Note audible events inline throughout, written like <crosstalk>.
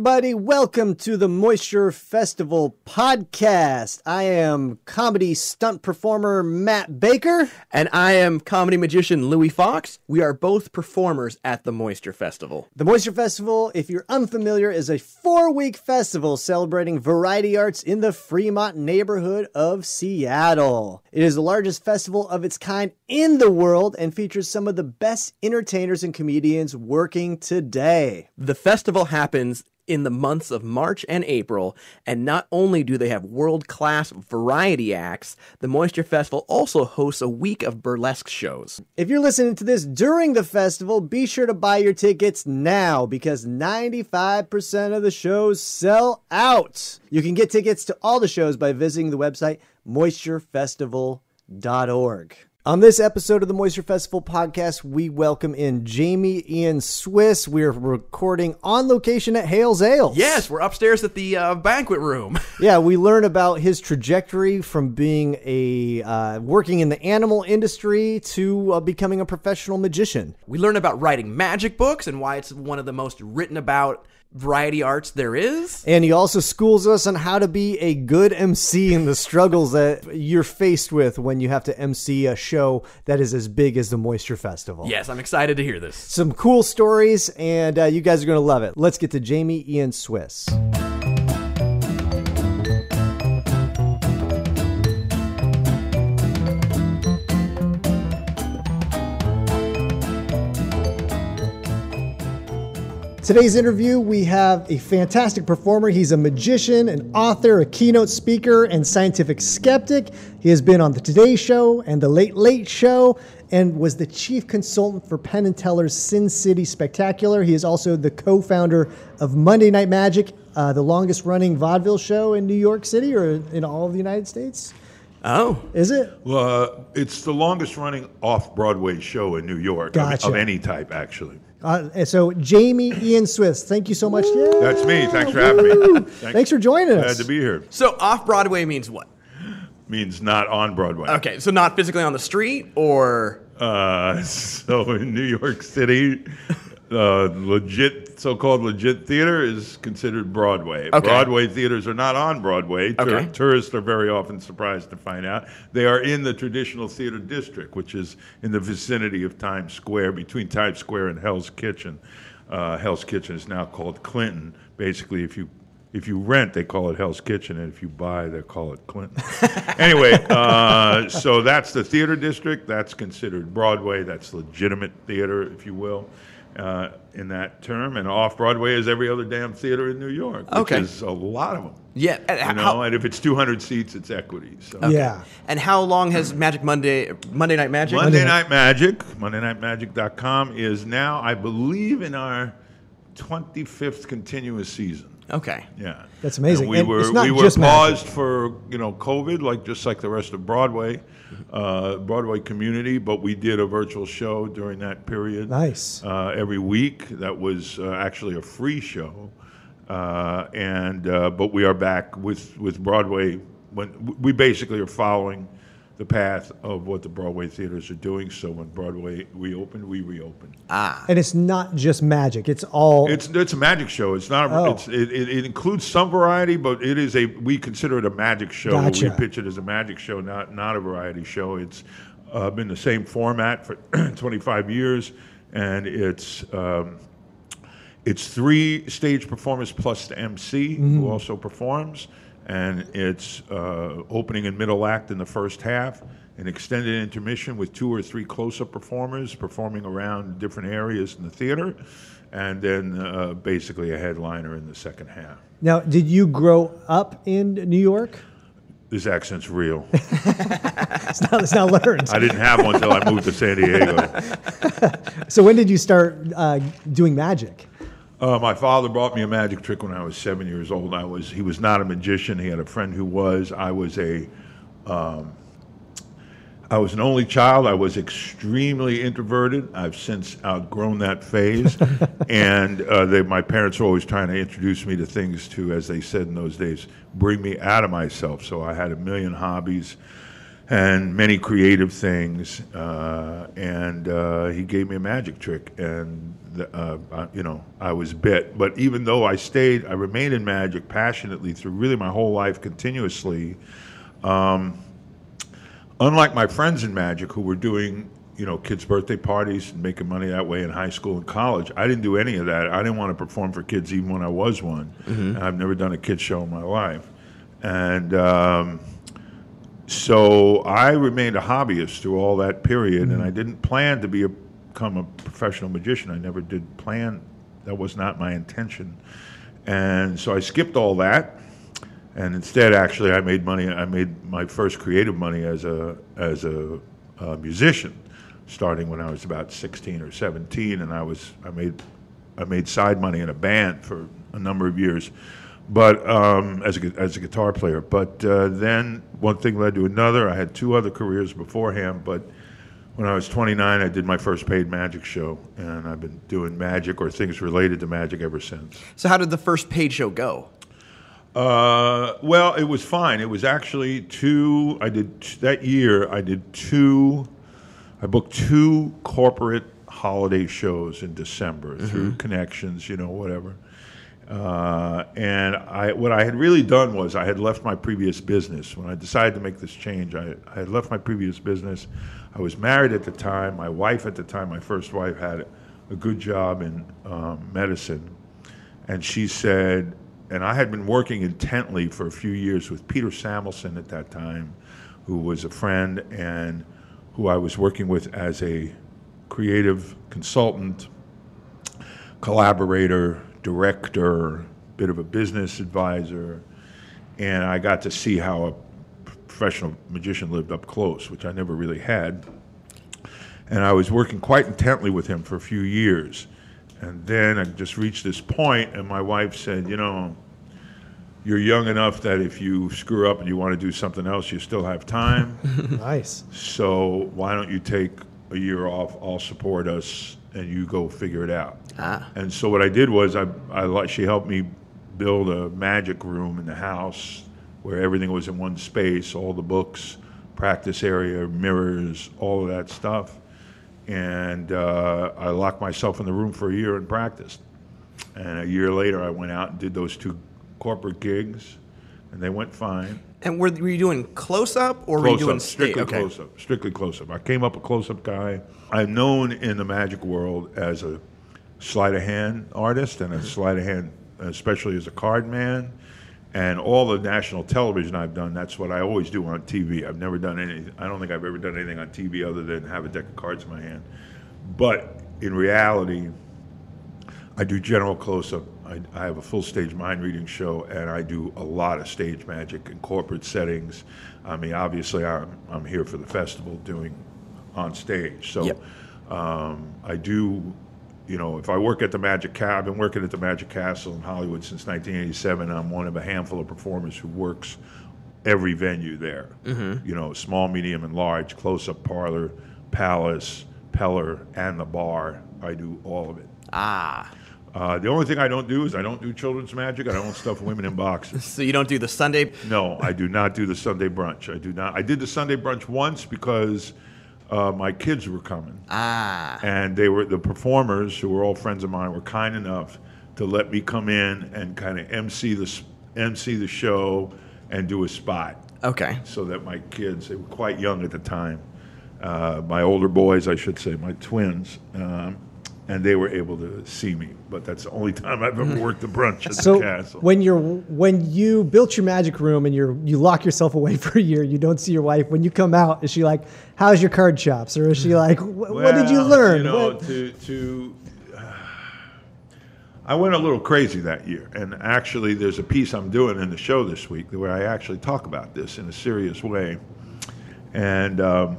Everybody. Welcome to the Moisture Festival podcast. I am comedy stunt performer Matt Baker. And I am comedy magician Louis Fox. We are both performers at the Moisture Festival. The Moisture Festival, if you're unfamiliar, is a four week festival celebrating variety arts in the Fremont neighborhood of Seattle. It is the largest festival of its kind in the world and features some of the best entertainers and comedians working today. The festival happens in the months of March and April, and not only do they have world class variety acts, the Moisture Festival also hosts a week of burlesque shows. If you're listening to this during the festival, be sure to buy your tickets now because 95% of the shows sell out. You can get tickets to all the shows by visiting the website moisturefestival.org. On this episode of the Moisture Festival podcast, we welcome in Jamy Ian Swiss. We're recording on location at Hale's Ales. Yes, we're upstairs at the uh, banquet room. <laughs> Yeah, we learn about his trajectory from being a uh, working in the animal industry to uh, becoming a professional magician. we learn about writing magic books and why it's one of the most written about variety arts there is. And he also schools us on how to be a good MC and the struggles that you're faced with when you have to MC a show that is as big as the Moisture Festival. Yes, I'm excited to hear this. Some cool stories, and uh, you guys are going to love it. Let's get to Jamy Ian Swiss. Today's interview, we have a fantastic performer. He's a magician, an author, a keynote speaker, and scientific skeptic. He has been on The Today Show and The Late Late Show and was the chief consultant for Penn and Teller's Sin City Spectacular. He is also the co founder of Monday Night Magic, uh, the longest running vaudeville show in New York City or in all of the United States. Oh, Is it? Well, uh, it's the longest running off Broadway show in New York of- of, any type, actually. Uh, so, Jamy Ian Swiss, thank you so much. Yay. That's me. Thanks for having me. Thanks for joining us. Glad to be here. so off Broadway means what? Means not on Broadway. Okay, so not physically on the street or. Uh, <laughs> so in New York City, uh, legit, so-called legit theater is considered Broadway. Okay. Broadway theaters are not on Broadway. Tour- Okay. Tourists are very often surprised to find out they are in the traditional theater district, which is in the vicinity of Times Square, between Times Square and Hell's Kitchen. Uh, Hell's Kitchen is now called Clinton. Basically, if you if you rent, they call it Hell's Kitchen, and if you buy, they call it Clinton. <laughs> anyway, uh, so that's the theater district. That's considered Broadway. That's legitimate theater, if you will, uh, in that term. And off Broadway is every other damn theater in New York, which Okay. is a lot of them. Yeah, and You know, how- and if it's 200 seats, it's equity. So. Yeah. And how long has Magic Monday, Monday Night Magic? Monday Night Magic, MondayNightMagic.com is now, I believe, in our 25th continuous season. Okay. Yeah, That's amazing. And we And were it's not we were just magic. paused for you know COVID, like just like the rest of Broadway, uh, Broadway community. But we did a virtual show during that period. Nice. Uh, every week, that was uh, actually a free show, uh, and uh, but we are back with with Broadway. When we basically are following the path of what the Broadway theaters are doing. So when Broadway reopened, we reopened. Ah, And it's not just magic, it's all. It's it's a magic show. It's not. A, Oh. it's, it, it, it includes some variety, but it is a. We consider it a magic show. Gotcha. We pitch it as a magic show, not not a variety show. It's uh, been the same format for <clears throat> 25 years, and it's. Um, it's three stage performers plus the MC who also performs, and it's uh, opening and middle act in the first half, an extended intermission with two or three close-up performers performing around different areas in the theater, and then uh, basically a headliner in the second half. now, did you grow up in New York? This accent's real. <laughs> It's not, it's not learned. I didn't have one until I moved to San Diego. <laughs> So when did you start uh, doing magic? Uh, my father brought me a magic trick when I was seven years old. I was he was not a magician. He had a friend who was. I was a Um, I was an only child. I was extremely introverted. I've since outgrown that phase, <laughs> and uh, they, my parents were always trying to introduce me to things to, as they said in those days, bring me out of myself. So I had a million hobbies and many creative things. Uh, and uh, he gave me a magic trick, and the, uh, I, you know I was bit. But even though I stayed, I remained in magic passionately through really my whole life, continuously. Um, unlike my friends in magic who were doing you know kids birthday parties and making money that way in high school and college i didn't do any of that i didn't want to perform for kids even when i was one mm-hmm. i've never done a kids show in my life and um, so I remained a hobbyist through all that period, mm-hmm. and I didn't plan to be a, become a professional magician. I never did plan; that was not my intention. And so I skipped all that, and instead, actually, I made money. I made my first creative money as a as a, a musician, starting when I was about 16 or 17, and I was I made I made side money in a band for a number of years but um, as a as a guitar player. But uh, then one thing led to another. I had two other careers beforehand, but when I was 29, I did my first paid magic show, and I've been doing magic or things related to magic ever since. So, how did the first paid show go? Uh, well, it was fine. It was actually two. I did that year. I did two. I booked two corporate holiday shows in December mm-hmm. through connections, you know, whatever. Uh, and I, what I had really done was I had left my previous business. When I decided to make this change, I, I had left my previous business. I was married at the time. My wife at the time, my first wife, had a good job in um, medicine. And she said, and I had been working intently for a few years with Peter Samelson at that time, who was a friend and who I was working with as a creative consultant, collaborator, director, bit of a business advisor, and I got to see how a professional magician lived up close, which I never really had. And I was working quite intently with him for a few years. And then I just reached this point, and my wife said, You know, you're young enough that if you screw up and you want to do something else, you still have time. <laughs> nice. So why don't you take a year off? I'll support us, and you go figure it out. Ah. And so what I did was I, I she helped me build a magic room in the house where everything was in one space, all the books, practice area, mirrors, all of that stuff. And uh, I locked myself in the room for a year and practiced. And a year later, I went out and did those two corporate gigs, and they went fine. And were, were you doing close up or close were you doing up, strictly okay. close up? Strictly close up. I came up a close up guy. I'm known in the magic world as a sleight of hand artist and a sleight of hand, especially as a card man. And all the national television I've done, that's what I always do on TV. I've never done anything, I don't think I've ever done anything on TV other than have a deck of cards in my hand. But in reality, I do general close up. I, I, have a full stage mind reading show, and I do a lot of stage magic in corporate settings. I mean, obviously, I'm, I'm here for the festival doing on stage. So yep. um, I do you know, if I work at the Magic Castle, I've been working at the Magic Castle in Hollywood since 1987. I'm one of a handful of performers who works every venue there. Mm-hmm. You know, small, medium, and large, close-up parlor, palace, Peller, and the bar. I do all of it. Ah. Uh, the only thing I don't do is I don't do children's magic. I don't stuff women in boxes. <laughs> So you don't do the Sunday? No, I do not do the Sunday brunch. I do not. I did the Sunday brunch once because uh, my kids were coming. Ah. And they were the performers who were all friends of mine were kind enough to let me come in and kind of MC the MC the show and do a spot. Okay. So that my kids, they were quite young at the time. Uh, my older boys, I should say, my twins, um, and they were able to see me. But that's the only <laughs> time I've ever worked the brunch at so the castle. when you're when you built your magic room and you're you lock yourself away <laughs> for a year, you don't see your wife. When you come out, is she like, "How's your card chops?" Or is she like, "What, well, what did you learn?" You know, what? to to. Uh, I went a little crazy that year, and actually, there's a piece I'm doing in the show this week where I actually talk about this in a serious way, and. Um,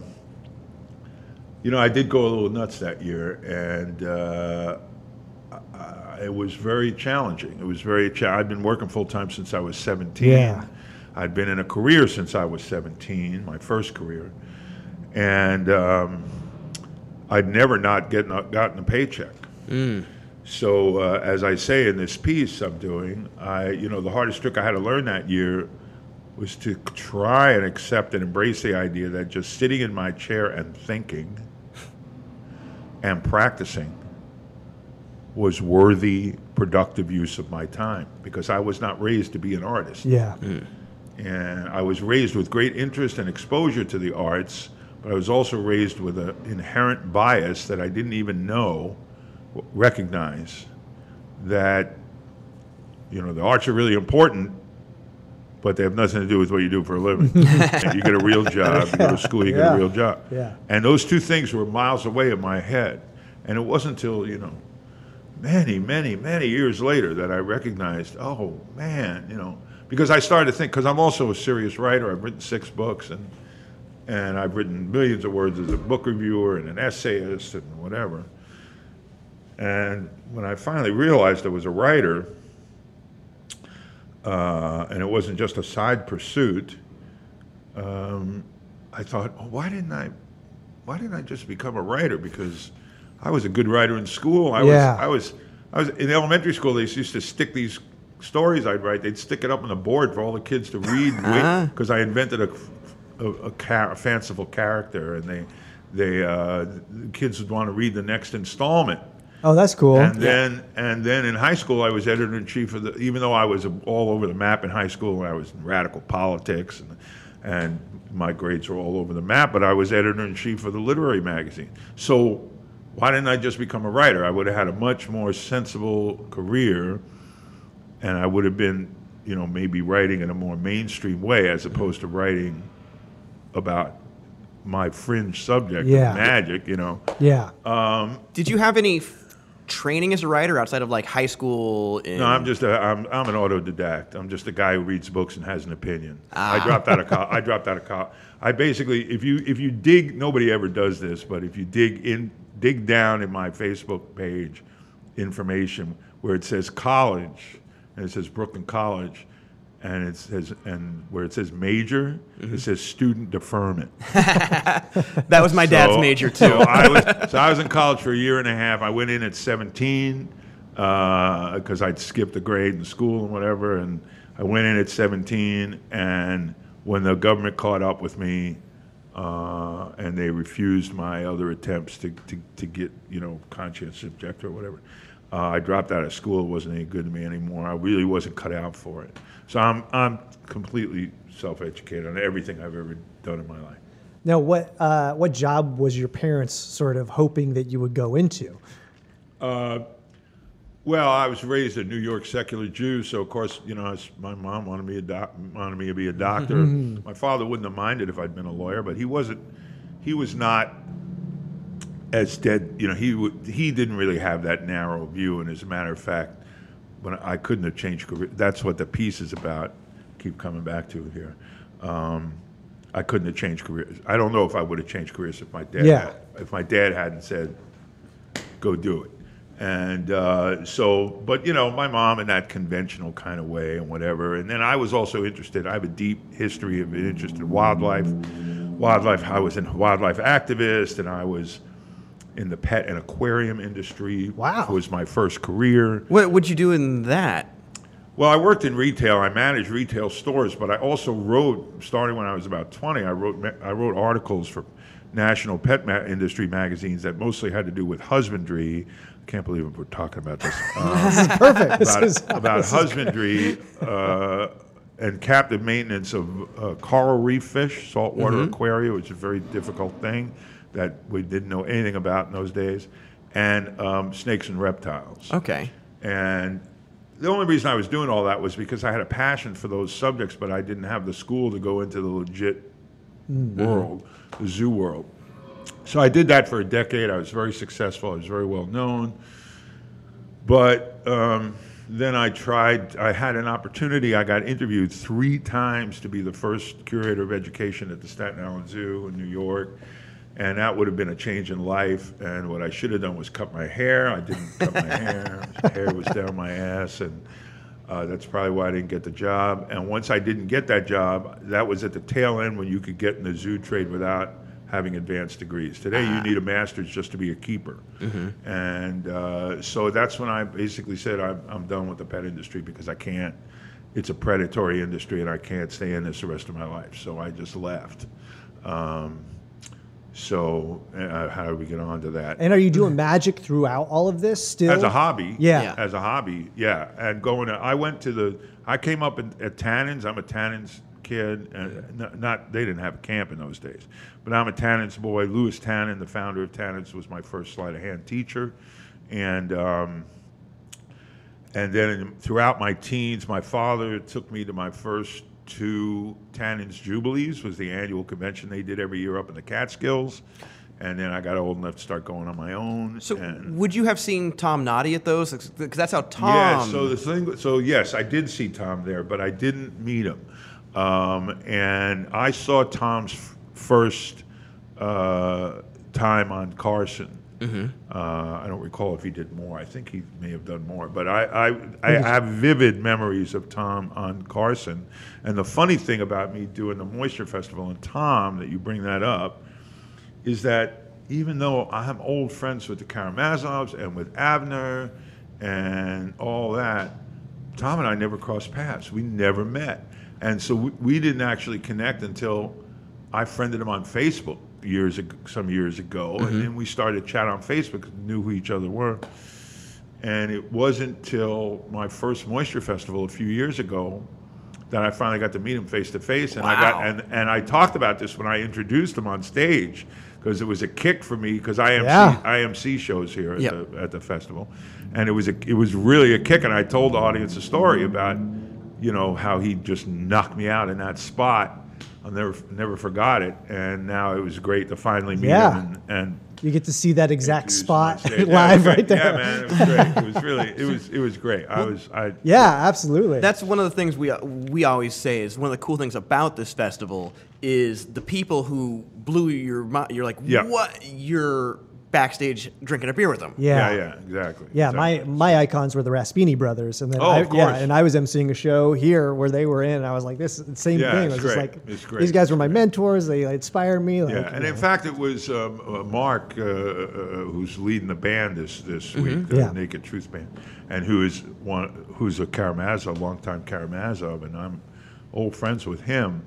you know, I did go a little nuts that year, and uh, I, it was very challenging. It was very. Cha- I've been working full time since I was 17. Yeah. I'd been in a career since I was 17, my first career, and um, I'd never not getting a, gotten a paycheck. So uh, as I say in this piece I'm doing, I you know the hardest trick I had to learn that year was to try and accept and embrace the idea that just sitting in my chair and thinking and practicing was worthy, productive use of my time because I was not raised to be an artist. Yeah. Hmm. And I was raised with great interest and exposure to the arts, but I was also raised with an inherent bias that I didn't even know, recognize that, you know, the arts are really important, but they have nothing to do with what you do for a living. <laughs> you get a real job, you go to school, you get a real job. Yeah. And those two things were miles away in my head. And it wasn't until, you know, many, many, many years later that I recognized, oh man, you know, because I started to think, because I'm also a serious writer. I've written six books, and and I've written millions of words as a book reviewer and an essayist and whatever. And when I finally realized I was a writer, uh, and it wasn't just a side pursuit, um, I thought, oh, why didn't I, why didn't I just become a writer? Because I was a good writer in school. I Yeah. was, I was, I was in elementary school. They used to stick these stories I'd write. They'd stick it up on the board for all the kids to read <laughs> because I invented a, a, a, char- a fanciful character, and they, they, uh, the kids would want to read the next installment. Oh, that's cool. And then, and then in high school, I was editor in chief of the. Even though I was all over the map in high school, I was in radical politics, and and my grades were all over the map. But I was editor in chief of the literary magazine. So why didn't I just become a writer? I would have had a much more sensible career, and I would have been, you know, maybe writing in a more mainstream way as opposed to writing about my fringe subject Yeah. of magic. You know. yeah. Um, Did you have any f- training as a writer outside of like high school? In... No, I'm just a, I'm, I'm an autodidact. I'm just a guy who reads books and has an opinion. I ah. dropped out of college. <laughs> I dropped out of college. I basically, if you if you dig, nobody ever does this, but if you dig in, dig down in my Facebook page, information where it says college, and it says Brooklyn College, and it says and where it says major, it says student deferment. <laughs> that was my dad's major too. So I was so I was in college for a year and a half. I went in at 17 because I'd skipped a grade in school and whatever, and I went in at 17. And when the government caught up with me, uh, and they refused my other attempts to, to, to get you know conscientious objector or whatever. Uh, I dropped out of school. It wasn't any good to me anymore. I really wasn't cut out for it. So I'm I'm completely self-educated on everything I've ever done in my life. Now, what uh, what job was your parents sort of hoping that you would go into? Well, I was raised a New York secular Jew, so of course, you know, was, my mom wanted me a doc, wanted me to be a doctor. my father wouldn't have minded if I'd been a lawyer, but he wasn't. He was not as dead. You know, he would, he didn't really have that narrow view. And as a matter of fact, when I couldn't have changed career, that's what the piece is about. Keep coming back to it here. Um, I couldn't have changed careers. I don't know if I would have changed careers if my dad Yeah. had, if my dad hadn't said, go do it. And uh, so, but you know, my mom in that conventional kind of way and whatever. And then I was also interested. I have a deep history of interest in wildlife. Wildlife. I was a wildlife activist, and I was in the pet and aquarium industry. Wow. was my first career. what would you do in that? Well, I worked in retail. I managed retail stores, but I also wrote. Starting when I was about twenty, I wrote I wrote articles for national pet ma- industry magazines that mostly had to do with husbandry. I can't believe we're talking about this. <laughs> Perfect. This about, is- about husbandry uh, and captive maintenance of uh, coral reef fish, saltwater Mm-hmm. aquaria, which is a very difficult thing that we didn't know anything about in those days, and um, snakes and reptiles. Okay. And the only reason I was doing all that was because I had a passion for those subjects, but I didn't have the school to go into the legit world, the zoo world. So I did that for a decade. I was very successful. I was very well known. But um, then I tried, I had an opportunity. I got interviewed three times to be the first curator of education at the Staten Island Zoo in New York. And that would have been a change in life. And what I should have done was cut my hair. I didn't cut my hair. <laughs> My hair was down my ass. And Uh, that's probably why I didn't get the job. And once I didn't get that job, that was at the tail end when you could get in the zoo trade without having advanced degrees. Today, you need a master's just to be a keeper. And uh, so that's when I basically said, I'm, I'm done with the pet industry because I can't, it's a predatory industry and I can't stay in this the rest of my life. So I just left. Um, so uh, how do we get on to that? And are you doing magic throughout all of this still? As a hobby, Yeah. Yeah. As a hobby, yeah. And going to, I went to the, I came up in, at Tannen's. I'm a Tannen's kid. And not, not, they didn't have a camp in those days, but I'm a Tannen's boy. Louis Tannen, the founder of Tannen's, was my first sleight of hand teacher, and um, and then in, throughout my teens, my father took me to my first two Tannen's Jubilees. Was the annual convention they did every year up in the Catskills. And then I got old enough to start going on my own. So and, would you have seen Tom Noddy at those? Because that's how Tom. Yeah, so the thing, so yes, I did see Tom there, but I didn't meet him. Um, and I saw Tom's f- first uh, time on Carson. Uh, I don't recall if he did more. I think he may have done more, but I, I, I have vivid memories of Tom on Carson. And the funny thing about me doing the Moisture Festival and Tom, that you bring that up, is that even though I'm old friends with the Karamazovs and with Abner and all that, Tom and I never crossed paths. We never met. And so we, we didn't actually connect until I friended him on Facebook years ago, some years ago. And mm-hmm. then we started chatting on Facebook, knew who each other were. And it wasn't till my first Moisture Festival a few years ago that I finally got to meet him face to face. And I got and, and I talked about this when I introduced him on stage because it was a kick for me because I am Yeah. IMC shows here at, Yep. the, at the festival, and it was a, it was really a kick. And I told the audience a story about you know how he just knocked me out in that spot. I'll never never forgot it, and now it was great to finally meet Yeah. him and, and You get to see that exact spot on stage. <laughs> Yeah, it live right there. Yeah, man, it was great. It was really it was it was great. I was I Yeah, absolutely. That's one of the things we we always say is one of the cool things about this festival is the people who blew your mind. You're like, Yeah. what? You're backstage drinking a beer with them. yeah. yeah yeah exactly Yeah, my exactly. my icons were the Raspyni brothers, and then Oh, I, of yeah, and I was emceeing a show here where they were in. And I was like, this is the same Yeah, thing. It it's was just great. like It's great. these guys were my great. mentors. They inspired me. Like, Yeah, and in know. fact, it was um, uh, Mark uh, uh, who's leading the band this this week, the Yeah. Naked Truth Band, and who is one who's a Karamazov, longtime Karamazov, and I'm old friends with him.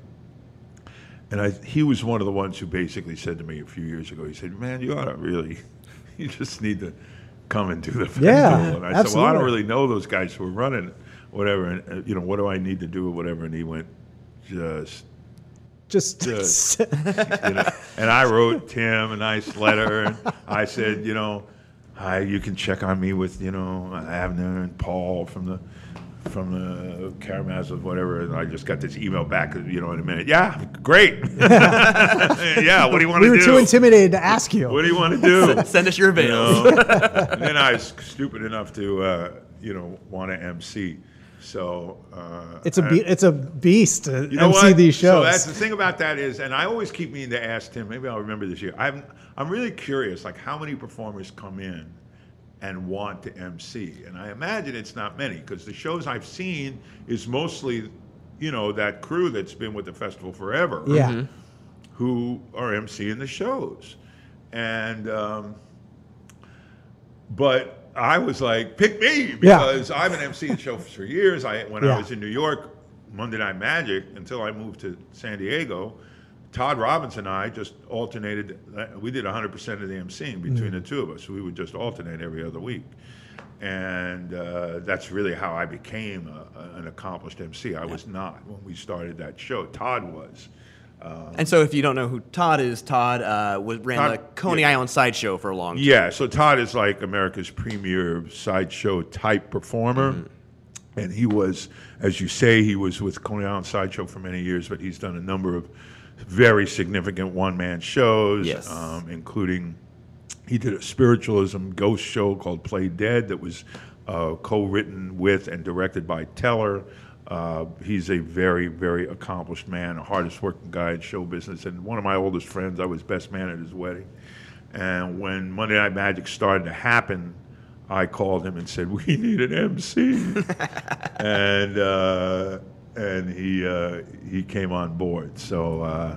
And I, he was one of the ones who basically said to me a few years ago, he said, "Man, you ought to really, <laughs> you just need to come and do the festival." Yeah, and I said, "Well, I don't really know those guys who are running, whatever. And uh, you know, what do I need to do, or whatever?" And he went, "Just." just Good. <laughs> <laughs> you know, and I wrote Tim a nice letter, and I said, you know, hi, you can check on me with, you know, Abner and Paul from the from the Karamazov, or whatever. And I just got this email back, you know, in a minute. Yeah, great. <laughs> yeah, what do you want to do? we were do? too intimidated to ask you. what do you want to do? <laughs> Send us your You know? <laughs> And then I was stupid enough to, uh, you know, want to MC. So uh, it's a be- it's a beast to you know MC what? these So shows. that's the thing about that is, and I always keep meaning to ask Tim. Maybe I'll remember this year. I'm I'm really curious, like how many performers come in and want to MC, and I imagine it's not many because the shows I've seen is mostly, you know, that crew that's been with the festival forever yeah, who are emceeing the shows. And, um, but I was like, pick me Yeah. because I've been emceeing shows for years. I, when Yeah. I was in New York, Monday Night Magic, until I moved to San Diego, Todd Robbins and I just alternated. We did 100% of the emceeing between the two of us. We would just alternate every other week. And uh, that's really how I became a, an accomplished MC. I was not when we started that show. Todd was. and so, if you don't know who Todd is, Todd uh, was, ran Todd- the Coney yeah. Island Sideshow for a long time. Yeah, so Todd is like America's premier sideshow type performer. And he was, as you say, he was with Coney Island Sideshow for many years, but he's done a number of very significant one man shows, Yes. um, including he did a spiritualism ghost show called Play Dead that was uh, co written with and directed by Teller. Uh, he's a very, very accomplished man, a hardest working guy in show business, and one of my oldest friends. I was best man at his wedding. And when Monday Night Magic started to happen I called him and said, "We <laughs> need an MC," <laughs> and uh, and he uh, he came on board. So. Uh,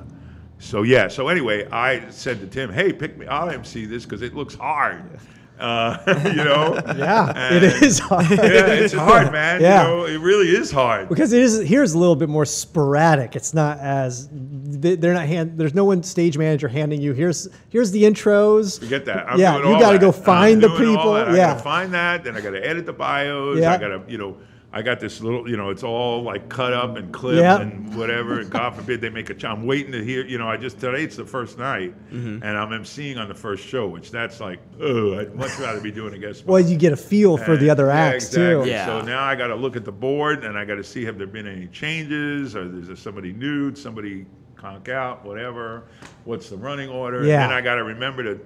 so yeah. So anyway, I said to Tim, "Hey, pick me. I'll MC this because it looks hard." <laughs> Uh, <laughs> you know. Yeah, it And- is hard. <laughs> Yeah, it's hard, man. Yeah. You know, it really is hard. because it is here's a little bit more sporadic. It's not as they- they're not hand. There's no one stage manager handing you here's here's the intros. Forget that. I'm yeah, you gotta go find I'm the people. Yeah, gotta find that. Then I gotta edit the bios. Yeah. I gotta, you know, I got this little, you know, it's all like cut up and clipped Yeah. and whatever. And God forbid they make a. Ch- I'm waiting to hear. You know, I just today it's the first night, Mm-hmm. and I'm emceeing on the first show, which that's like, oh, I'd much rather be doing a guest. spot. well, you get a feel for the And- other yeah, acts exactly. too. Yeah. So now I got to look at the board and I got to see have there been any changes or is there somebody new, somebody conk out, whatever. What's the running order? Yeah. And then I got to remember to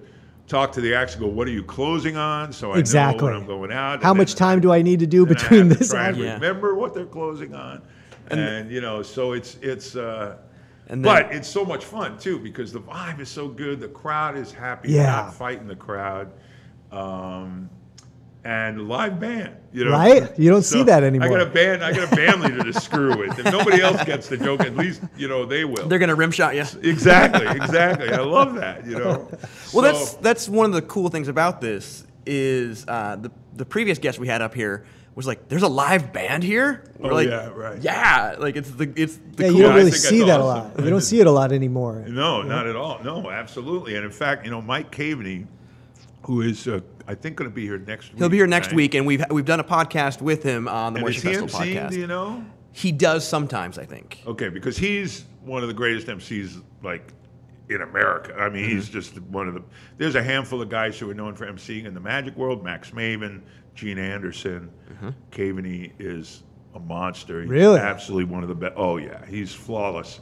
talk to the acts go, what are you closing on? So I Exactly. know when I'm going out. How much then- time do I need to do then I between have to this? Try and act? Yeah. remember what they're closing on. And, you know, so it's it's. Uh, And then- but it's so much fun too because the vibe is so good. The crowd is happy. Yeah. Not fighting the crowd. Um, and live band, you know, Right? You don't see that anymore. I got a band. I got a band leader to screw with. If nobody else gets the joke, at least you know they will. They're gonna rim shot you. exactly, exactly. I love that. You know. <laughs> Well, that's that's one of the cool things about this is uh, the the previous guest we had up here was like, "There's a live band here." We're Oh, like, yeah, right. Yeah, like it's the it's the Yeah, cool. you don't really see that's that a lot. You don't see it a lot anymore. No, not at all. No, absolutely. And in fact, you know, Mike Caveney, who is uh, I think going to be here next week. He'll be here next right? week, and we've we've done a podcast with him on the And he Festival podcast. Do you know? He does sometimes, I think. Okay, because he's one of the greatest MCs like in America. I mean, he's Mm-hmm. just one of the. There's a handful of guys who are known for MCing in the magic world. Max Maven, Gene Anderson, Mm-hmm. Caveney is a monster. He's Really? absolutely one of the best. Oh yeah, he's flawless.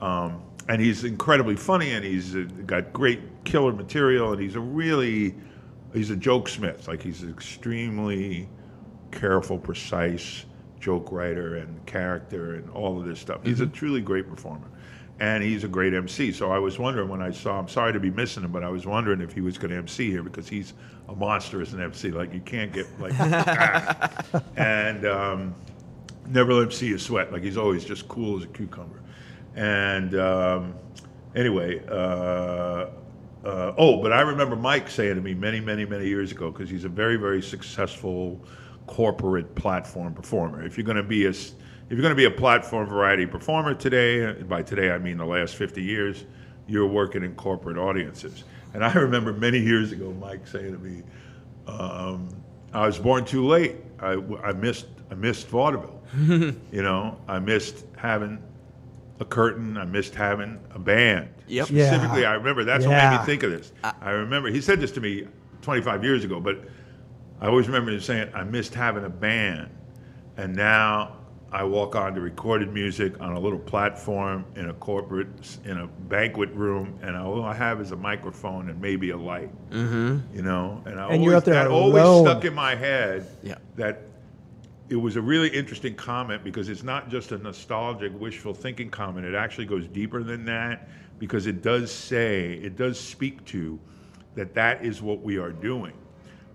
Um, and he's incredibly funny, and he's uh, got great killer material, and he's a really, he's a joke smith. Like he's an extremely careful, precise joke writer and character and all of this stuff. He's a truly great performer. And he's a great MC. So I was wondering when I saw him, sorry to be missing him, but I was wondering if he was going to MC here because he's a monster as an MC. Like you can't get like, ah. <laughs> and um, never let him see you sweat. Like he's always just cool as a cucumber. And um, anyway, uh, uh, oh, but I remember Mike saying to me many, many, many years ago because he's a very, very successful corporate platform performer. If you're going to be a if you're going to be a platform variety performer today, by today I mean the last 50 years, you're working in corporate audiences. And I remember many years ago Mike saying to me, um, I was born too late. I, I missed I missed vaudeville. <laughs> you know, I missed having a curtain. I missed having a band. Yep. Yeah. Specifically, I remember that's what made me think of this. I remember he said this to me 25 years ago, but I always remember him saying I missed having a band, and now I walk on to recorded music on a little platform in a corporate in a banquet room, and all I have is a microphone and maybe a light. Mm-hmm. You know, and I And you're always, up there that always stuck in my head. Yeah. That it was a really interesting comment because it's not just a nostalgic, wishful thinking comment. It actually goes deeper than that because it does say, it does speak to that that is what we are doing.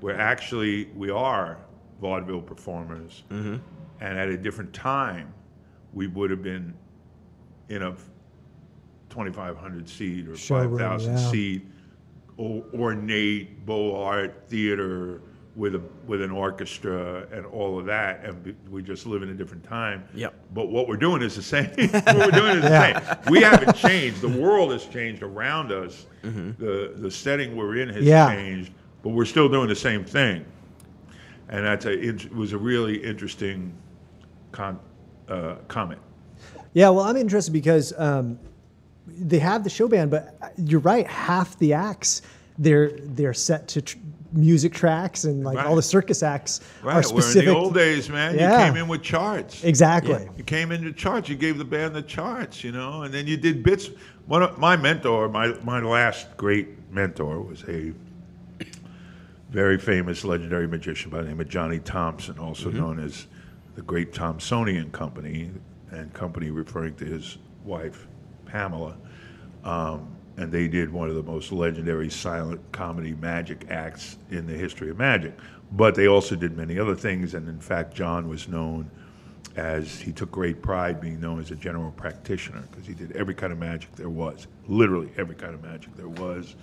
We're actually, we are vaudeville performers. Mm-hmm. And at a different time, we would have been in a 2,500 seat or Showroom, 5,000 yeah. seat ornate beaux art theater with a with an orchestra and all of that, and we- just live in a different time. Yep. But what we're doing is the same. <laughs> what we're <laughs> doing is the Yeah. same. We haven't changed. The world has changed around us. The the setting we're in has Yeah. changed, but we're still doing the same thing. And that's a it was a really interesting con, uh, comment. Yeah, well, I'm interested because um, they have the show band, but you're right. Half the acts they're they're set to tr- music tracks and like all the circus acts are Right. Where in the old days, man, Yeah. you came in with charts. exactly. You came in into charts. You gave the band the charts, you know, and then you did bits. One of my mentor, my my last great mentor, was a very famous, legendary magician by the name of Johnny Thompson, also known as the Great Tomsoni and Company, and company referring to his wife Pamela. Um, and they did one of the most legendary silent comedy magic acts in the history of magic. But they also did many other things, and in fact, John was known as he took great pride being known as a general practitioner because he did every kind of magic there was, literally every kind of magic there was.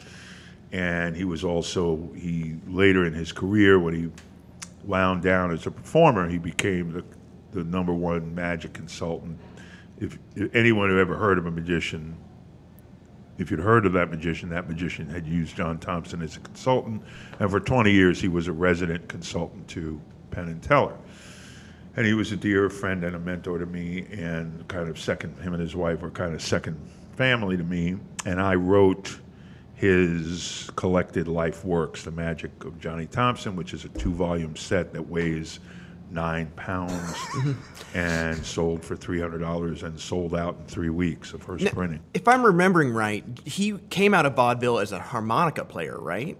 And he was also he later in his career when he wound down as a performer, he became the the number one magic consultant. If, if anyone who ever heard of a magician if you'd heard of that magician, that magician had used John Thompson as a consultant, and for 20 years he was a resident consultant to Penn and Teller. And he was a dear friend and a mentor to me, and kind of second, him and his wife were kind of second family to me. And I wrote his collected life works, The Magic of Johnny Thompson, which is a two volume set that weighs nine pounds <laughs> and sold for $300 and sold out in three weeks of first printing. If I'm remembering right, he came out of vaudeville as a harmonica player, right?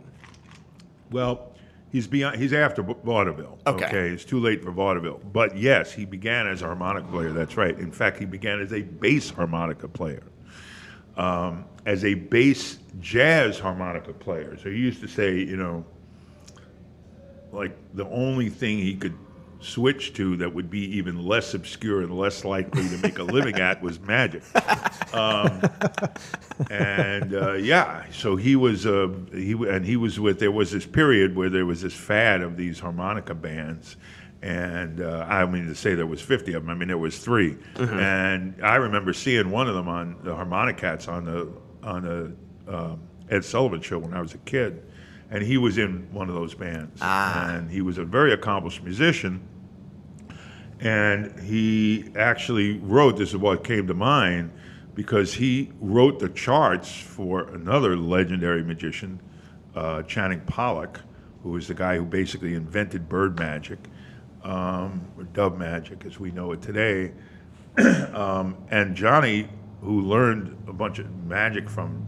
Well, he's beyond. He's after va- vaudeville. Okay. it's too late for vaudeville. But yes, he began as a harmonica player. That's right. In fact, he began as a bass harmonica player, um, as a bass jazz harmonica player. So he used to say, you know, like the only thing he could switch to that would be even less obscure and less likely to make a living at was magic. <laughs> Um, and uh, yeah, so he was uh, he and he was with. There was this period where there was this fad of these harmonica bands. And uh, I mean to say there was 50 of them. I mean there was 3 and I remember seeing one of them on the Harmonicats on the on the um, Ed Sullivan show when I was a kid, and he was in one of those bands. And he was a very accomplished musician. And he actually wrote, this is what came to mind, because he wrote the charts for another legendary magician, uh, Channing Pollock, who was the guy who basically invented bird magic, um, or dove magic as we know it today. <clears throat> um, and Johnny, who learned a bunch of magic from,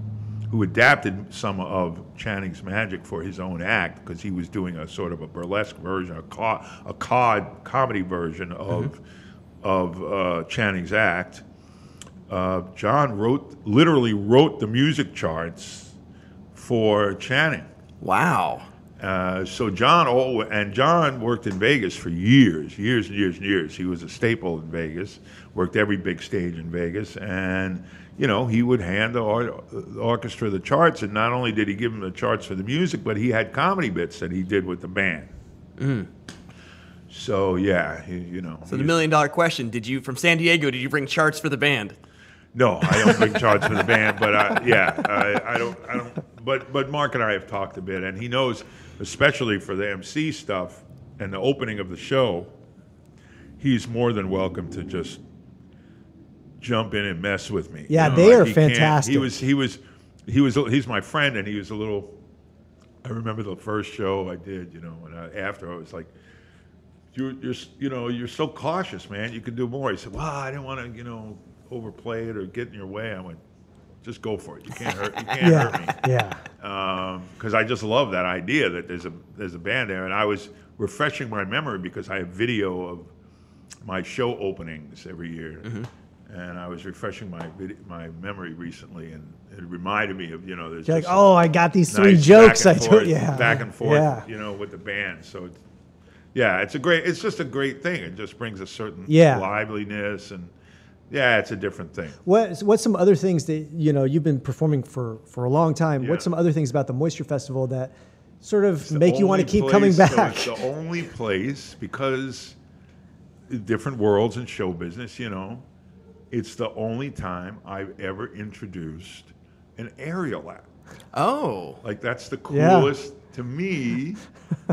who adapted some of Channing's magic for his own act, because he was doing a sort of a burlesque version, a, co- a cod comedy version of, of uh, Channing's act. Uh, John wrote, literally wrote the music charts for Channing. Wow. Uh, so John and John worked in Vegas for years, years and years and years. He was a staple in Vegas. Worked every big stage in Vegas, and you know he would hand the, or- the orchestra the charts. And not only did he give them the charts for the music, but he had comedy bits that he did with the band. Mm. So yeah, he, you know. So the million dollar question: Did you from San Diego? Did you bring charts for the band? No, I don't bring charts for the band, <laughs> but I, yeah, I, I don't, I don't. But but Mark and I have talked a bit, and he knows, especially for the MC stuff and the opening of the show, he's more than welcome to just jump in and mess with me. Yeah, they are he fantastic. He was he was he was he's my friend, and he was a little. I remember the first show I did, you know, and I, after I was like, you're, you're, you know, you're so cautious, man. You can do more. He said, well, I didn't want to, you know, overplay it or get in your way. I went, just go for it. You can't hurt. You can't hurt me Yeah, um, yeah. because I just love that idea that there's a there's a band there, and I was refreshing my memory because I have video of my show openings every year, mm-hmm. And I was refreshing my my memory recently, and it reminded me of you know there's You're like, oh, I got these three nice jokes. I told yeah, back and forth, Yeah, you know, with the band. So it's yeah, it's a great. It's just a great thing. It just brings a certain Yeah. liveliness and. Yeah, it's a different thing. What what's some other things that you know you've been performing for for a long time? Yeah. What's some other things about the Moisture Festival that sort of make you want to keep coming place- so back? it's the only place because different worlds in show business, you know, it's the only time I've ever introduced an aerial act. Oh, Like that's the Yeah. coolest to me.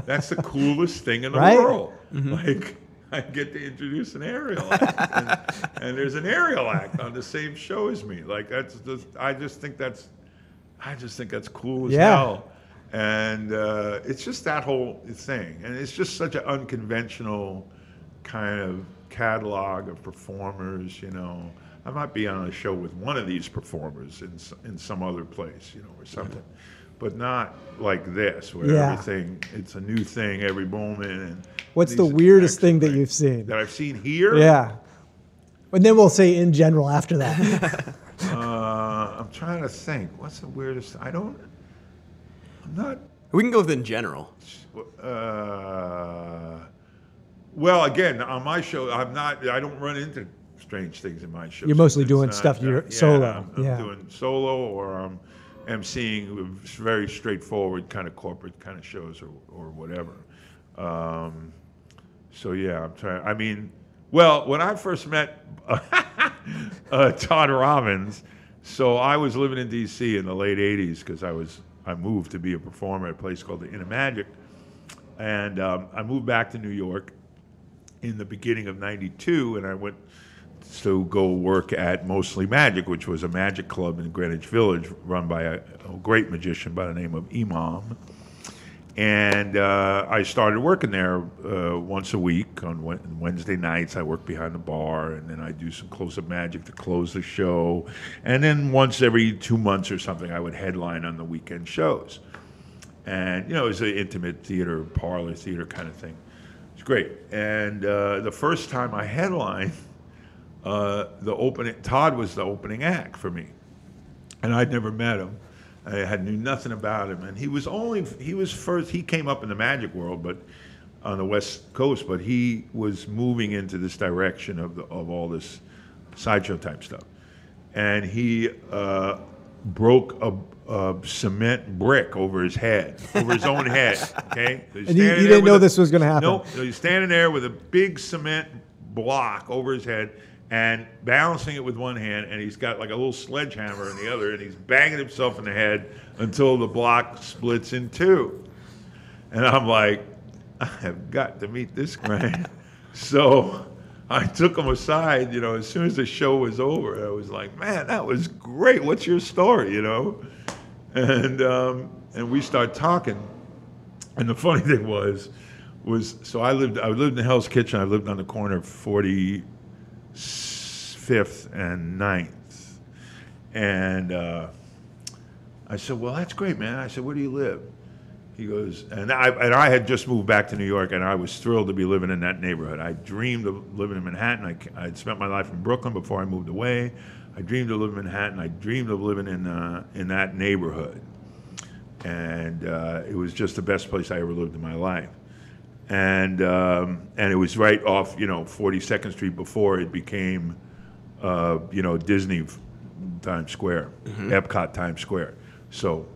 That's the coolest thing in the Right? world. Like I get to introduce an aerial act, and, and there's an aerial act on the same show as me. Like that's just, I just think that's, I just think that's cool as Yeah. hell. And uh, it's just that whole thing, and it's just such an unconventional kind of catalog of performers. You know, I might be on a show with one of these performers in in some other place, you know, or something, but not like this, where Yeah. everything it's a new thing every moment. And What's the weirdest thing that you've seen? that I've seen here? Yeah, and then we'll say in general after that. <laughs> <laughs> I'm trying to think. What's the weirdest? I don't. I'm not. We can go with in general. Uh, well, again, on my show, I'm not. I don't run into strange things in my show. You're mostly doing stuff you're yeah, solo, I'm, I'm yeah. doing solo, or I'm emceeing very straightforward kind of corporate kind of shows, or or whatever. Um, so yeah, I'm trying. I mean, well, when I first met <laughs> uh, Todd Robbins, so I was living in D.C. in the late '80s because I was I moved to be a performer at a place called the Inner Magic, and um, I moved back to New York in the beginning of '92, and I went to go work at Mostly Magic, which was a magic club in Greenwich Village run by a, a great magician by the name of Imam. And uh, I started working there uh, once a week on Wednesday nights. I work behind the bar, and then I do some close-up magic to close the show. And then once every two months or something, I would headline on the weekend shows. And you know, it was an intimate theater, parlor theater kind of thing. It's great. And uh, the first time I headlined, uh, the opening Todd was the opening act for me, and I'd never met him. I had knew nothing about him, and he was only he was first. He came up in the magic world, but on the West Coast, but he was moving into this direction of the, of all this sideshow type stuff, and he uh, broke a, a cement brick over his head, over his own head. Okay, So And you- you didn't know a- this was gonna happen. Nope. So he's standing there with a big cement block over his head and balancing it with one hand, and he's got like a little sledgehammer in the other, and he's banging himself in the head until the block splits in two. And I'm like, I have got to meet this guy. <laughs> so <laughs> I took him aside, you know, as soon as the show was over, I was like, man, that was great. What's your story, you know? And, um, and we start talking. And the <laughs> funny thing was, was so I lived I lived in Hell's Kitchen. I lived on the corner of 45th and 9th. And uh, I said, "Well, that's great, man." I said, "Where do you live?" He goes, and I and I had just moved back to New York, and I was thrilled to be living in that neighborhood. I dreamed of living in Manhattan. I I'd spent my life in Brooklyn before I moved away. I dreamed of living in Manhattan. I dreamed of living in uh, in that neighborhood, and uh, it was just the best place I ever lived in my life. And um, and it was right off, you know, 42nd Street before it became, uh, you know, Disney Times Square, Epcot Times Square. So,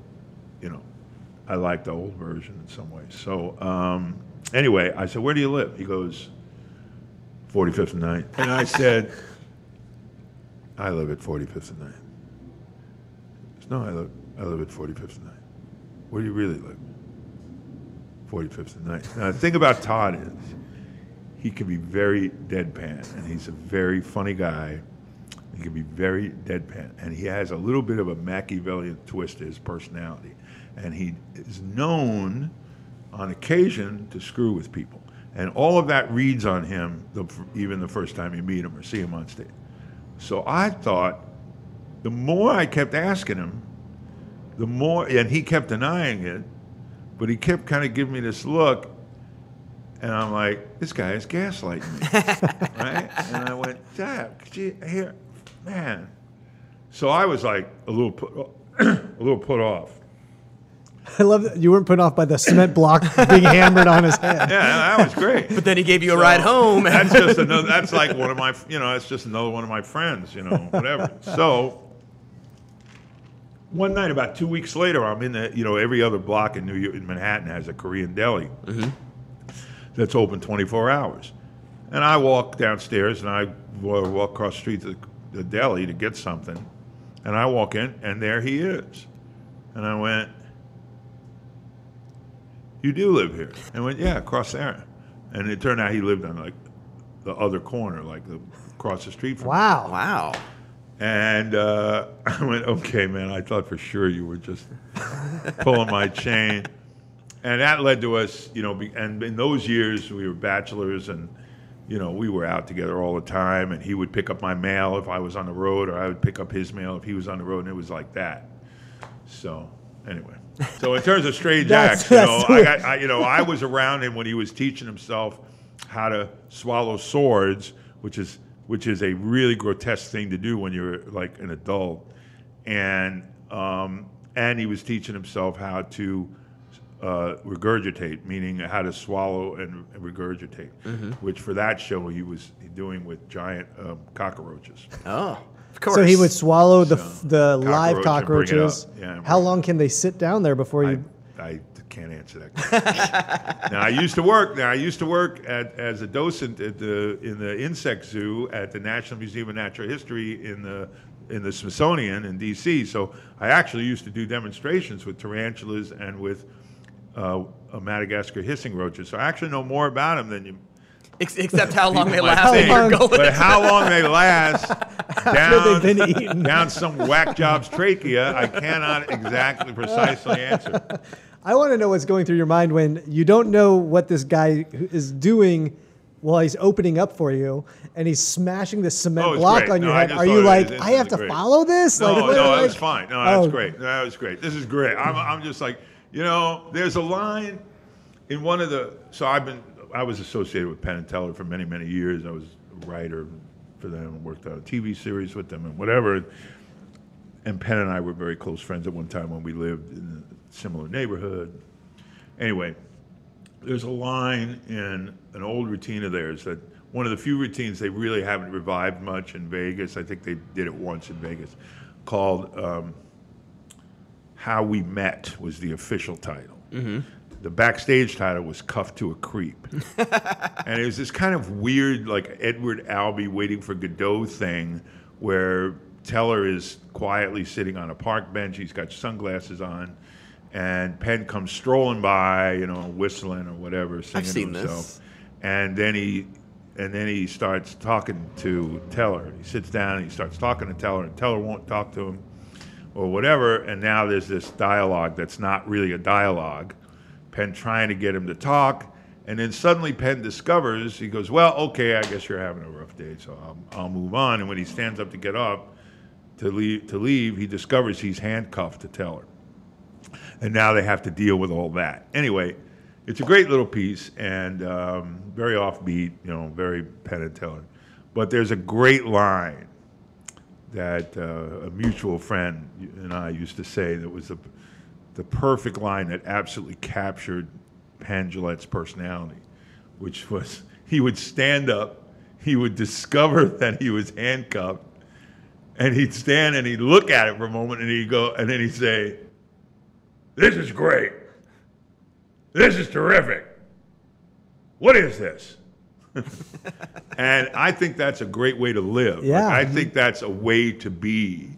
I like the old version in some ways. So um, anyway, I said, "Where do you live?" He goes, "45th and 9th." And I said, "I live at 45th and 9th." He goes, "No, I live I live at 45th and 9th." Where do you really live? 45th and 9th. Now, the thing about Todd is he can be very deadpan, and he's a very funny guy. He can be very deadpan, and he has a little bit of a Machiavellian twist to his personality. And he is known on occasion to screw with people. And all of that reads on him the, even the first time you meet him or see him on stage. So I thought the more I kept asking him, the more, and he kept denying it, but he kept kind of giving me this look, and I'm like, this guy is gaslighting me, <laughs> right? And I went, Dad, could you here, man? So I was like a little put, <clears throat> a little put off. <laughs> I love that you weren't put off by the cement block being hammered on his head. Yeah, that was great. But then he gave you a ride home. <laughs> that's just another. That's like one of my, you know, that's just another one of my friends, you know, whatever. So one night, about two weeks later, I'm in the, you know, every other block in New York, in Manhattan has a Korean deli mm-hmm. that's open 24 hours, and I walk downstairs and I walk across the street to the, the deli to get something, and I walk in and there he is, and I went. You do live here? And I went, yeah, across there. And it turned out he lived on like the other corner, like the across the street from. me. Wow. wow. And uh, <laughs> I went, okay, man. I thought for sure you were just pulling my chain. And that led to us, you know, be, and in those years we were bachelors and, you know, we were out together all the time. And he would pick up my mail if I was on the road, or I would pick up his mail if he was on the road. And it was like that. So, anyway. So in terms of strange <laughs> acts, you know, I got, I, you know, I was around him when he was teaching himself how to swallow swords, which is which is a really grotesque thing to do when you're like an adult. and um, and he was teaching himself how to uh, regurgitate, meaning how to swallow and, and regurgitate, which for that show he was doing with giant um, cockroaches. Oh, of course. So he would swallow the So, the live cockroaches. Yeah, How long can they sit down there before I, you? I can't answer that. question. <laughs> now I used to work. Now I used to work at, as a docent at the in the insect zoo at the National Museum of Natural History in the in the Smithsonian in D.C. So I actually used to do demonstrations with tarantulas and with uh, uh, Madagascar hissing roaches. So I actually know more about them than you. Ex- except how long they last. think. long- going. But how long they last <laughs> down, they've been eaten. down some whack job's trachea, I cannot exactly precisely answer. I want to know what's going through your mind when you don't know what this guy is doing while he's opening up for you, and he's smashing the cement Oh, block great. on your No, head. Are you like, I have to great. follow this? No, like, no, <laughs> that like- was fine. No, that was Oh. great. That was great. This is great. I'm, I'm just like, you know, there's a line in one of the. So I've been, I was associated with Penn and Teller for many, many years. I was a writer for them, worked on a TV series with them, and whatever. And Penn and I were very close friends at one time when we lived in a similar neighborhood. Anyway, there's a line in an old routine of theirs that one of the few routines they really haven't revived much in Vegas. I think they did it once in Vegas, called um, "How We Met" was the official title. The backstage title was "Cuffed to a Creep," <laughs> and it was this kind of weird, like Edward Albee waiting for Godot thing, where Teller is quietly sitting on a park bench. He's got sunglasses on. And Penn comes strolling by, you know, whistling or whatever, singing I've seen to this. himself. And then he, and then he starts talking to Teller. He sits down and he starts talking to Teller, and Teller won't talk to him, or whatever. And now there's this dialogue that's not really a dialogue. Penn trying to get him to talk, and then suddenly Penn discovers he goes, "Well, okay, I guess you're having a rough day, so I'll, I'll move on." And when he stands up to get up to leave, to leave, he discovers he's handcuffed to Teller and now they have to deal with all that. Anyway, it's a great little piece and um, very offbeat, you know, very Penn and Teller. But there's a great line that uh, a mutual friend and I used to say that was the, the perfect line that absolutely captured Penn Jillette's personality, which was he would stand up, he would discover <laughs> that he was handcuffed, and he'd stand and he'd look at it for a moment and he'd go, and then he'd say, this is great. This is terrific. What is this? <laughs> and I think that's a great way to live. Like, Yeah. I think that's a way to be,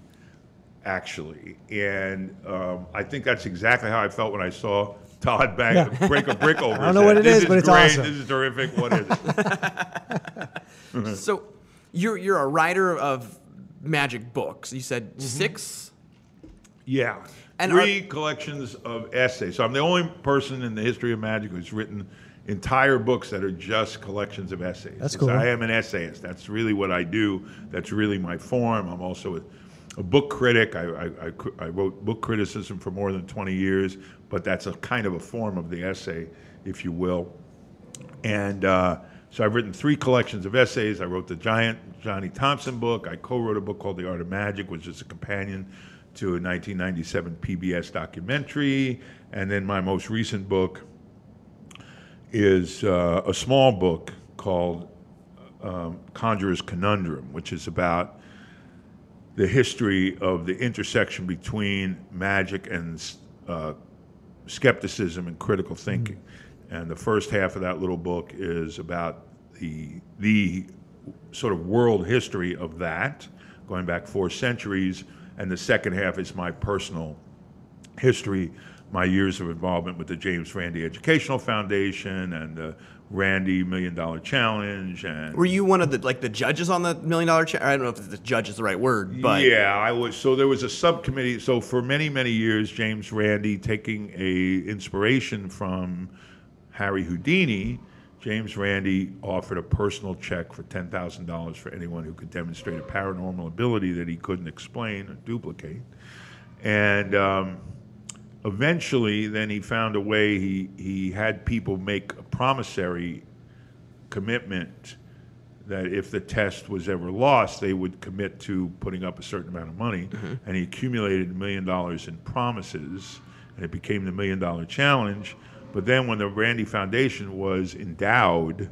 actually. And um, I think that's exactly how I felt when I saw Todd bang, Yeah. <laughs> break a brick over. I don't know head. what it this is, but it's great. awesome. This is terrific. What is it? <laughs> So you're you're a writer of magic books. You said Mm-hmm. six. Yeah. And Three collections of essays. So I'm the only person in the history of magic who's written entire books that are just collections of essays. That's cool. I am an essayist. That's really what I do. That's really my form. I'm also a, a book critic. I, I, I, I wrote book criticism for more than 20 years, but that's a kind of a form of the essay, if you will. And uh, so I've written three collections of essays. I wrote the giant Johnny Thompson book. I co-wrote a book called The Art of Magic, which is a companion to a 1997 PBS documentary. And then my most recent book is uh, a small book called um, Conjurer's Conundrum, which is about the history of the intersection between magic and uh, skepticism and critical thinking. And the first half of that little book is about the the sort of world history of that, going back four centuries. And the second half is my personal history, my years of involvement with the James Randi Educational Foundation and the Randi Million Dollar Challenge and Were you one of the like the judges on the million dollar? Cha- I don't know if the judge is the right word, but yeah, I was. So there was a subcommittee. So for many, many years, James Randi, taking a inspiration from Harry Houdini, James Randi offered a personal check for ten thousand dollars for anyone who could demonstrate a paranormal ability that he couldn't explain or duplicate. And um, eventually, then he found a way. He he had people make a promissory commitment that if the test was ever lost, they would commit to putting up a certain amount of money. Mm-hmm. And he accumulated a million dollars in promises, and it became the million dollar challenge. But then when the Randi Foundation was endowed,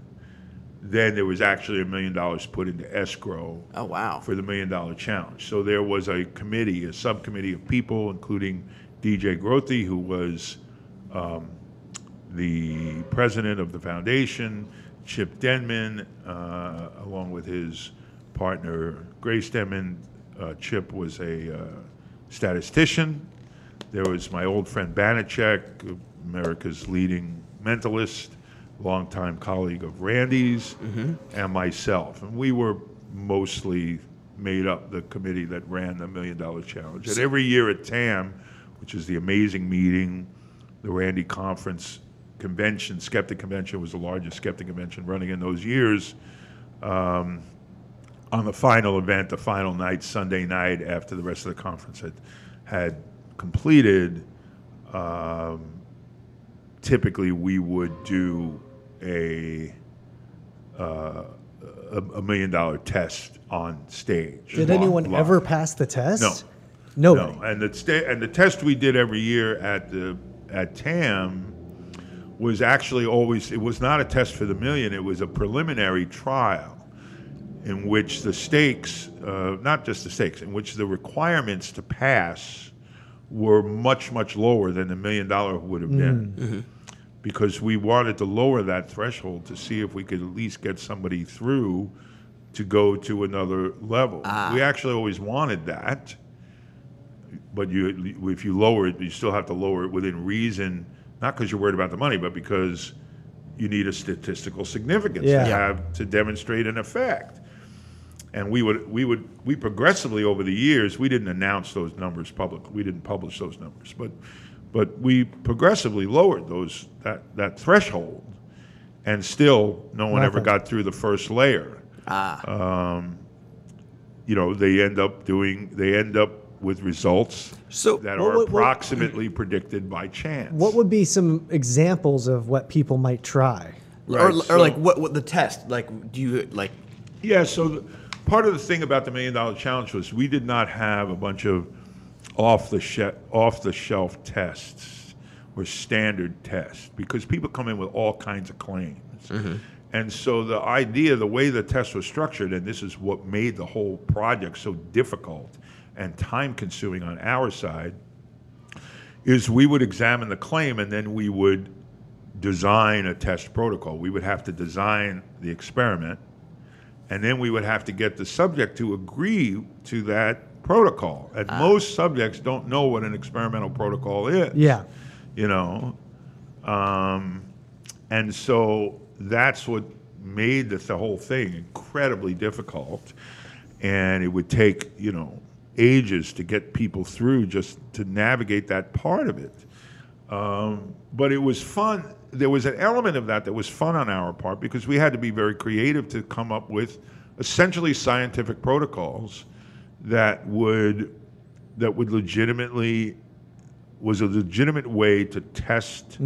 then there was actually a million dollars put into escrow Oh wow. for the million dollar challenge. So there was a committee, a subcommittee of people, including DJ Grothe, who was um, the president of the foundation, Chip Denman, uh, along with his partner Grace Denman. Uh, Chip was a uh, statistician. There was my old friend Banachek, America's leading mentalist, longtime colleague of Randi's, and myself. And we were mostly made up the committee that ran the Million Dollar Challenge. And every year at TAM, which is the amazing meeting, the Randi Conference convention, Skeptic Convention was the largest skeptic convention running in those years. Um, on the final event, the final night, Sunday night, after the rest of the conference had had completed, um, typically we would do a uh, a, a million dollar test on stage. Did anyone live. ever pass the test? No. Nobody. No, and the sta- and the test we did every year at the at TAM was actually always it was not a test for the million. It was a preliminary trial in which the stakes, uh, not just the stakes, in which the requirements to pass were much much lower than the million dollar would have been. Mm. Mm-hmm. Because we wanted to lower that threshold to see if we could at least get somebody through to go to another level. Ah. We actually always wanted that but you if you lower it, you still have to lower it within reason, not because you're worried about the money, but because you need a statistical significance Yeah. to have to demonstrate an effect. And we would we would we progressively over the years we didn't announce those numbers publicly. We didn't publish those numbers, but but we progressively lowered those that that threshold, and still no one ever got through the first layer Ah, you know, they end up doing, they end up with results So- that What- are what- what- approximately predicted by chance. What would be some examples of what people might try? or, Right, or so- like what, what the test? Like do you like Yeah, so the, part of the thing about the Million Dollar Challenge was we did not have a bunch of off the she- off the shelf tests or standard tests because people come in with all kinds of claims. Mm-hmm. And so the idea, the way the test was structured, and this is what made the whole project so difficult and time consuming on our side, is we would examine the claim and then we would design a test protocol. We would have to design the experiment and then we would have to get the subject to agree to that protocol. And most subjects don't know what an experimental protocol is. Yeah. You know, um, and so that's what made the, the whole thing incredibly difficult. And it would take you know ages to get people through just to navigate that part of it. Um, but it was fun. There was an element of that that was fun on our part because we had to be very creative to come up with essentially scientific protocols that would that would legitimately was a legitimate way to test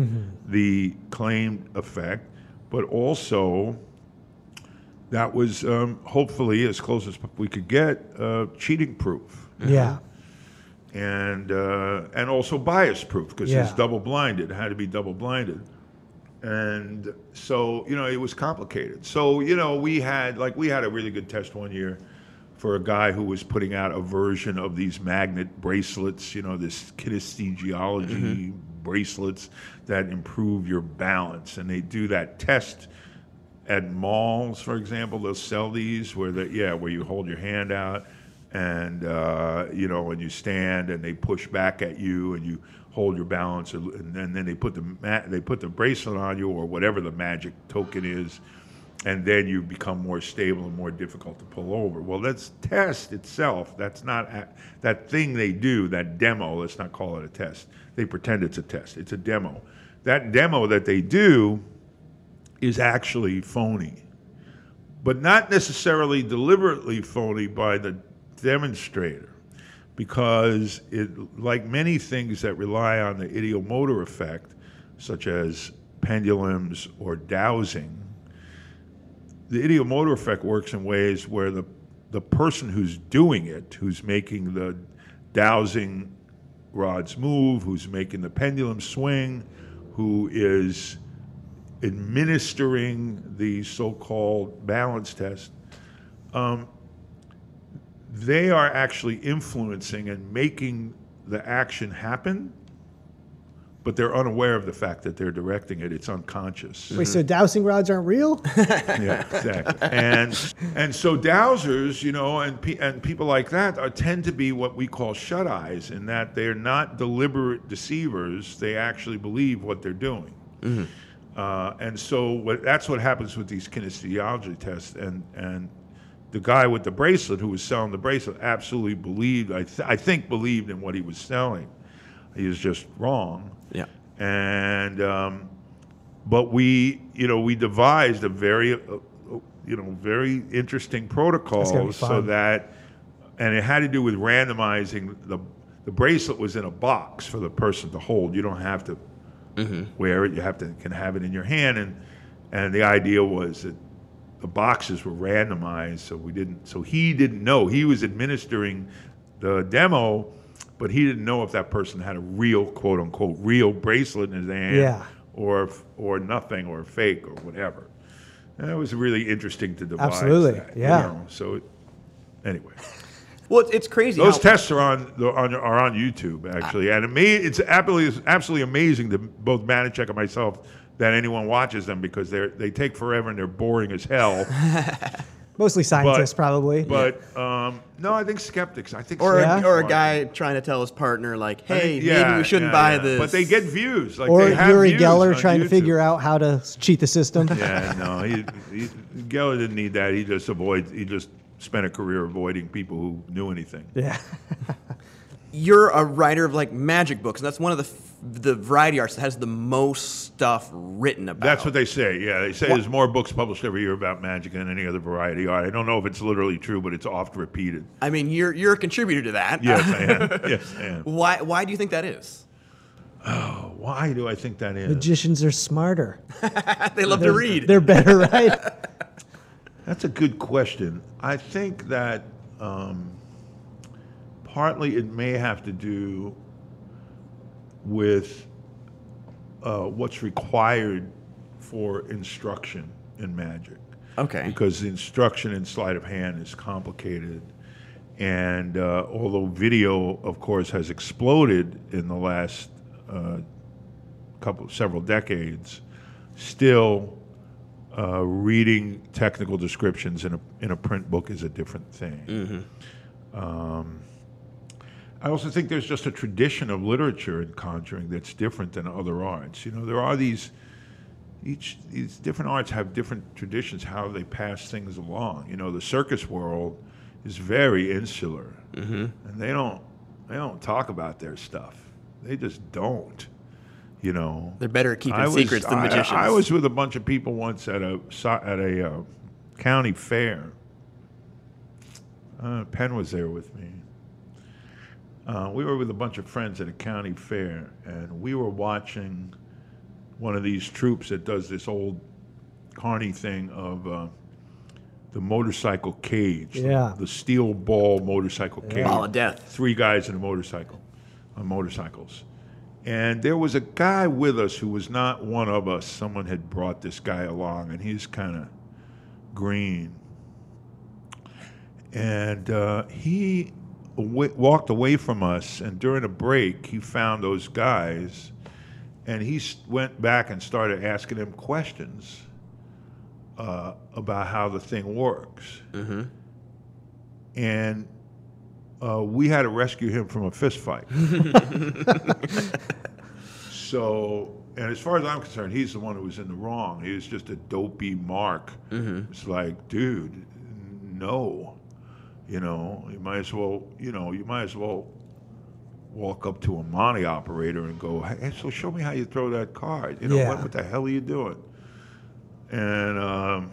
the claimed effect, but also that was um, hopefully as close as we could get uh, cheating proof Yeah. and uh, and also bias proof because Yeah. it's double blinded. It had to be double blinded, and so you know it was complicated. So you know we had like we had a really good test one year for a guy who was putting out a version of these magnet bracelets. You know this kinesthesiology bracelets that improve your balance, and they do that test at malls, for example, they'll sell these where the yeah, where you hold your hand out and uh, you know, and you stand and they push back at you and you hold your balance and, and then they put the ma- they put the bracelet on you or whatever the magic token is, and then you become more stable and more difficult to pull over. Well, that's test itself. That's not a- that thing they do. That demo. Let's not call it a test. They pretend it's a test. It's a demo. That demo that they do is actually phony, but not necessarily deliberately phony by the demonstrator, because it, like many things that rely on the ideomotor effect, such as pendulums or dowsing, the ideomotor effect works in ways where the the person who's doing it, who's making the dowsing rods move, who's making the pendulum swing, who is administering the so-called balance test, um, they are actually influencing and making the action happen, but they're unaware of the fact that they're directing it. It's unconscious. Wait, so dowsing rods aren't real? <laughs> yeah, exactly. And and so dowsers, you know, and pe- and people like that are, tend to be what we call shut eyes, in that they're not deliberate deceivers. They actually believe what they're doing. Uh, and so what, that's what happens with these kinesiology tests. And and the guy with the bracelet who was selling the bracelet absolutely believed. I th- I think believed in what he was selling. He was just wrong Yeah. and um, but we you know we devised a very uh, you know very interesting protocol That's gonna be so that and it had to do with randomizing the the bracelet was in a box for the person to hold you don't have to Mm-hmm. wear it you have to can have it in your hand. And and the idea was that the boxes were randomized so we didn't so he didn't know. He was administering the demo but he didn't know if that person had a real quote unquote real bracelet in his hand Yeah. or or nothing or fake or whatever. And it was really interesting to devise Absolutely, that, you yeah. know, so anyway Well, it's, it's crazy. those how- tests are on, on are on YouTube actually, and it may, it's absolutely absolutely amazing to both Banachek and myself that anyone watches them because they they take forever and they're boring as hell. <laughs> Mostly scientists, probably. But um, no, I think skeptics. I think or, skeptics Yeah? a, or a are. guy trying to tell his partner, like, I hey, think- yeah, maybe we shouldn't yeah, buy yeah. this. But they get views. Like or they have Yuri views Geller on trying to YouTube. figure out how to cheat the system. Yeah, no, he, he, Geller didn't need that. He just avoids. He just spent a career avoiding people who knew anything. yeah. <laughs> You're a writer of like magic books, and that's one of the f- the variety arts that has the most stuff written about. That's what they say. Yeah, they say there's more books published every year about magic than any other variety art. I don't know if it's literally true, but it's oft repeated. I mean, you're you're a contributor to that. Yes, I am. <laughs> Yes, I am. why why do you think that is? Oh, why do I think that is? Magicians are smarter. <laughs> they love to read. They're better, right? That's a good question. I think that um, partly it may have to do with uh, what's required for instruction in magic. Okay. Because the instruction in sleight of hand is complicated. And uh, although video, of course, has exploded in the last uh, couple, several decades, still uh, reading technical descriptions in a in a print book is a different thing. Um, I also think there's just a tradition of literature in conjuring that's different than other arts. You know, there are these each these different arts have different traditions how they pass things along. You know, the circus world is very insular, and they don't they don't talk about their stuff. They just don't. You know, They're better at keeping was- secrets than I- magicians. I, was with a bunch of people once at a at a uh, county fair. Uh, Penn was there with me. Uh, we were with a bunch of friends at a county fair, and we were watching one of these troupes that does this old carny thing of uh, the motorcycle cage, the- Yeah. the, steel ball motorcycle cage, Ball of death. three guys in a motorcycle, on motorcycles. And there was a guy with us who was not one of us. Someone had brought this guy along, and he's kind of green. And uh, he awa- walked away from us, and during a break, he found those guys, and he went back and started asking them questions uh, about how the thing works. And uh, we had to rescue him from a fist fight. <laughs> so, and as far as I'm concerned, he's the one who was in the wrong. He was just a dopey mark. It's like, dude, no. You know, you might as well, you know, you might as well walk up to a monte operator and go, hey, so show me how you throw that card. You know, Yeah. what, what the hell are you doing? And um,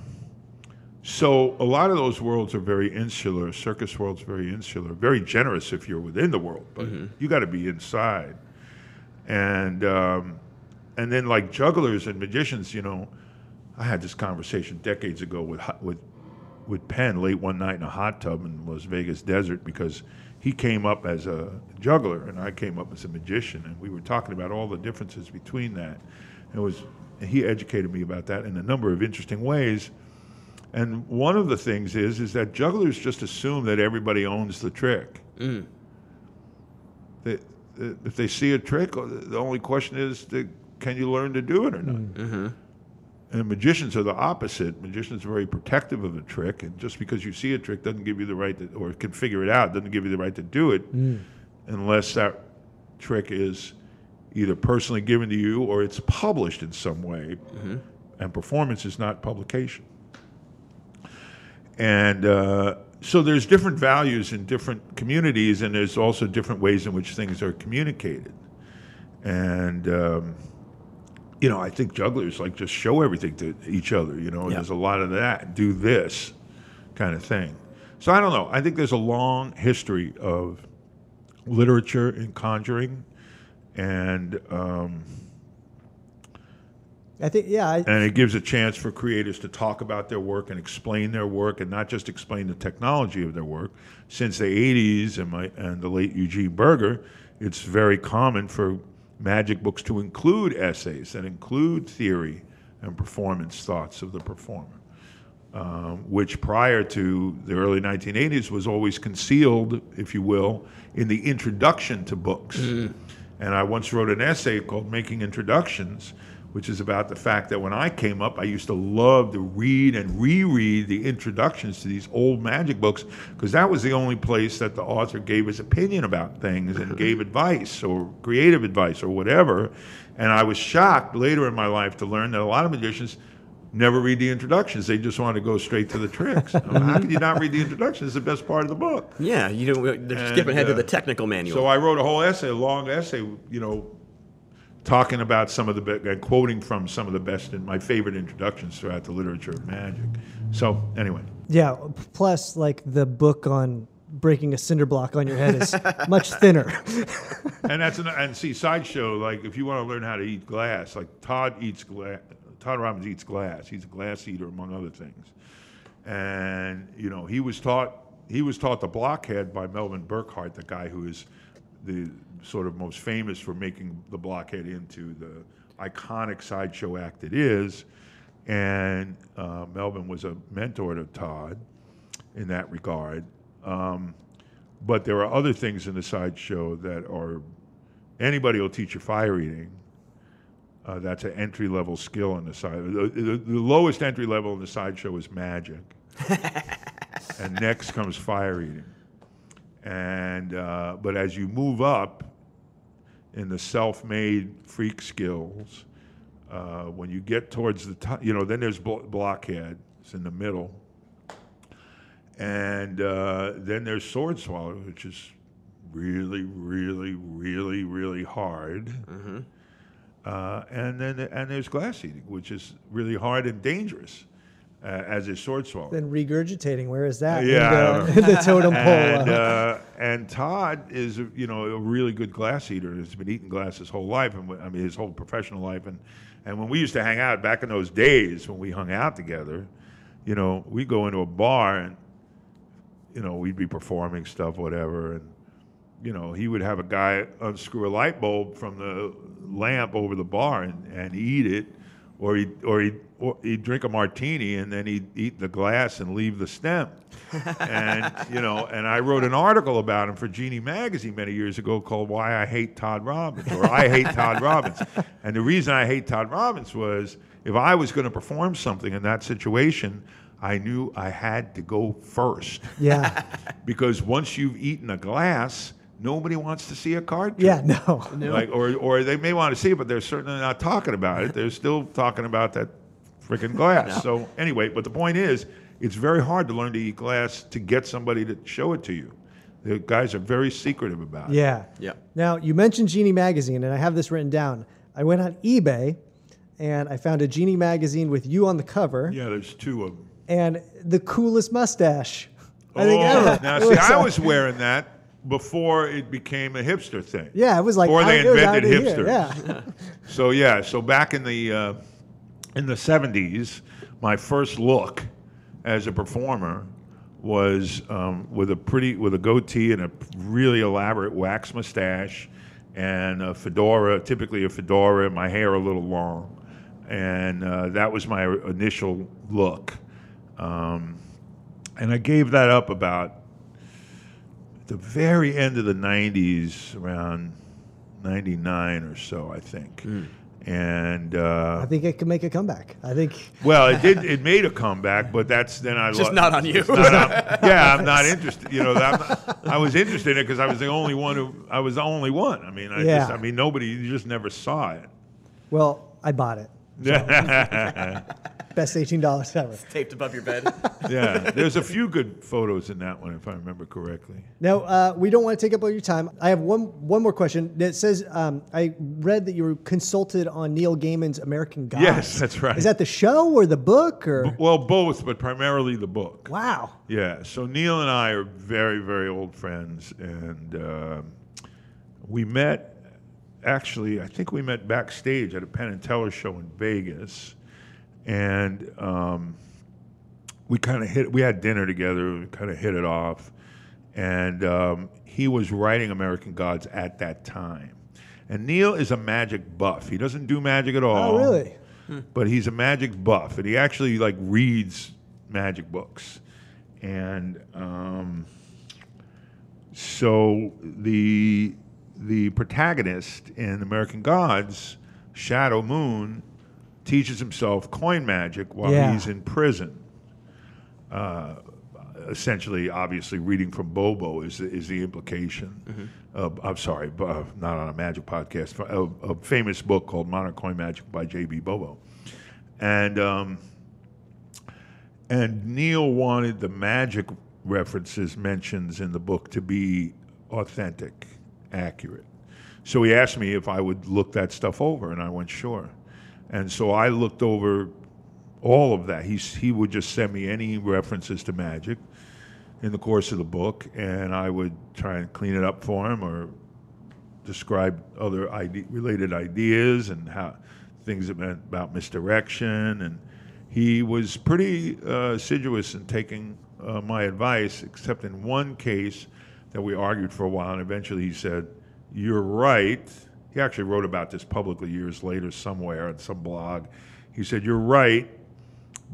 so a lot of those worlds are very insular. Circus world's very insular, very generous if you're within the world, but you got to be inside. And um, and then like jugglers and magicians, you know, I had this conversation decades ago with with with Penn late one night in a hot tub in Las Vegas desert because he came up as a juggler and I came up as a magician, and we were talking about all the differences between that. It was and he educated me about that in a number of interesting ways. And one of the things is is that jugglers just assume that everybody owns the trick. They, if they see a trick, uh, the only question is, that, can you learn to do it or not? Mm. Mm-hmm. And magicians are the opposite. Magicians are very protective of a trick, and just because you see a trick doesn't give you the right to, or can figure it out, doesn't give you the right to do it, mm. unless that trick is either personally given to you or it's published in some way. Mm-hmm. And performance is not publication. And uh, so there's different values in different communities, and there's also different ways in which things are communicated. And um, you know, I think jugglers like just show everything to each other. You know, Yeah. there's a lot of that. Do this kind of thing. So I don't know. I think there's a long history of literature in conjuring, and um, I think yeah. I, and it gives a chance for creators to talk about their work and explain their work and not just explain the technology of their work. Since the 80s and, my, and the late Eugene Burger, it's very common for magic books to include essays that include theory and performance thoughts of the performer, um, which prior to the early 1980s was always concealed, if you will, in the introduction to books. And I once wrote an essay called Making Introductions, which is about the fact that when I came up, I used to love to read and reread the introductions to these old magic books because that was the only place that the author gave his opinion about things and gave advice or creative advice or whatever. And I was shocked later in my life to learn that a lot of magicians never read the introductions. They just want to go straight to the tricks. How can you not read the introductions? It's the best part of the book. Yeah, you don't. They're skipping ahead to uh, the technical manual. So I wrote a whole essay, a long essay, you know, talking about some of the be- and quoting from some of the best and my favorite introductions throughout the literature of magic. So anyway, yeah. Plus, like the book on breaking a cinder block on your head is <laughs> much thinner. and that's an, and see sideshow. Like if you want to learn how to eat glass, like Todd eats glass. Todd Robbins eats glass. He's a glass eater among other things, and you know he was taught he was taught the blockhead by Melvin Burkhart, the guy who is the sort of most famous for making the blockhead into the iconic sideshow act it is. And uh, Melvin was a mentor to Todd in that regard. Um, but there are other things in the sideshow that are anybody will teach you fire eating. Uh, that's an entry level skill in the side. The, the, the lowest entry level in the sideshow is magic, <laughs> and next comes fire eating. And uh, but as you move up in the self-made freak skills, uh, when you get towards the top, you know, then there's blo- blockhead. It's in the middle, and uh, then there's sword swallow, which is really, really, really, really hard. Uh, and then and there's glass eating, which is really hard and dangerous, uh, as is sword swallow. then regurgitating, where is that? Yeah, the, <laughs> the totem pole. and, uh, and Todd is, you know, a really good glass eater. He's been eating glass his whole life, and I mean his whole professional life. And and when we used to hang out back in those days when we hung out together, you know, we would go into a bar and, you know, we'd be performing stuff, whatever, and you know, he would have a guy unscrew a light bulb from the lamp over the bar and, and eat it, or he or he or he'd drink a martini and then he'd eat the glass and leave the stem. and <laughs> you know, and I wrote an article about him for Genii magazine many years ago called "Why I Hate Todd Robbins" or "I Hate Todd Robbins." <laughs> And the reason I hate Todd Robbins was if I was going to perform something in that situation, I knew I had to go first yeah, <laughs> because once you've eaten a glass, nobody wants to see a card trick. yeah, <laughs> no. Like, or, or they may want to see it, but they're certainly not talking about it. They're still talking about that freaking <laughs> glass. So anyway, but the point is, it's very hard to learn to eat glass to get somebody to show it to you. The guys are very secretive about it. Yeah. Yeah. Now, you mentioned Genii Magazine, and I have this written down. I went on eBay and I found a Genii Magazine with you on the cover Yeah, there's two of them. and the coolest mustache I think Oh, ever. Now, see, <laughs> I was wearing that before it became a hipster thing. Yeah, it was like before they out- it was invented hipsters. Yeah. <laughs> So yeah, so back in the uh, in the 70s, my first look as a performer was um, with a pretty with a goatee and a really elaborate wax mustache and a fedora, typically a fedora, my hair a little long, and uh, that was my initial look. Um, and I gave that up about the very end of the 90s, around 99 or so, I think. And uh, I think it could make a comeback. I think. <laughs> well, it did. It made a comeback, but that's then I Just lo- not on you. it's not on- <laughs> yeah, I'm not interested. You know, that, I was interested in it because I was the only one who. I was the only one. I mean, I Yeah. just. I mean, nobody. You just never saw it. Well, I bought it. Best eighteen dollars ever. Taped above your bed. <laughs> yeah, there's a few good photos in that one, if I remember correctly. Now uh, we don't want to take up all your time. I have one one more question that says um, I read that you were consulted on Neil Gaiman's American Gods. Yes, that's right. Is that the show or the book or? Well, both, but primarily the book. Wow. Yeah. So Neil and I are very, very old friends, and um we met. Actually, I think we met backstage at a Penn and Teller show in Vegas, and um, we kind of hit. We had dinner together. We kind of hit it off, and um, he was writing American Gods at that time. And Neil is a magic buff. He doesn't do magic at all Oh, really? but he's a magic buff, and he actually like reads magic books, and um, so the the protagonist in American Gods, Shadow Moon, teaches himself coin magic while Yeah. he's in prison. Uh, essentially, obviously, reading from Bobo is is the implication. Of, I'm sorry, but uh, not on a magic podcast. A, a famous book called Modern Coin Magic by J.B. Bobo, and um, and Neil wanted the magic references mentions in the book to be authentic, accurate. So he asked me if I would look that stuff over, and I went sure. And so I looked over all of that. He's, he would just send me any references to magic in the course of the book, and I would try and clean it up for him or describe other ide- related ideas and how things about misdirection. And he was pretty uh, assiduous in taking uh, my advice, except in one case that we argued for a while, and eventually he said, "You're right." He actually wrote about this publicly years later somewhere on some blog. He said, "You're right,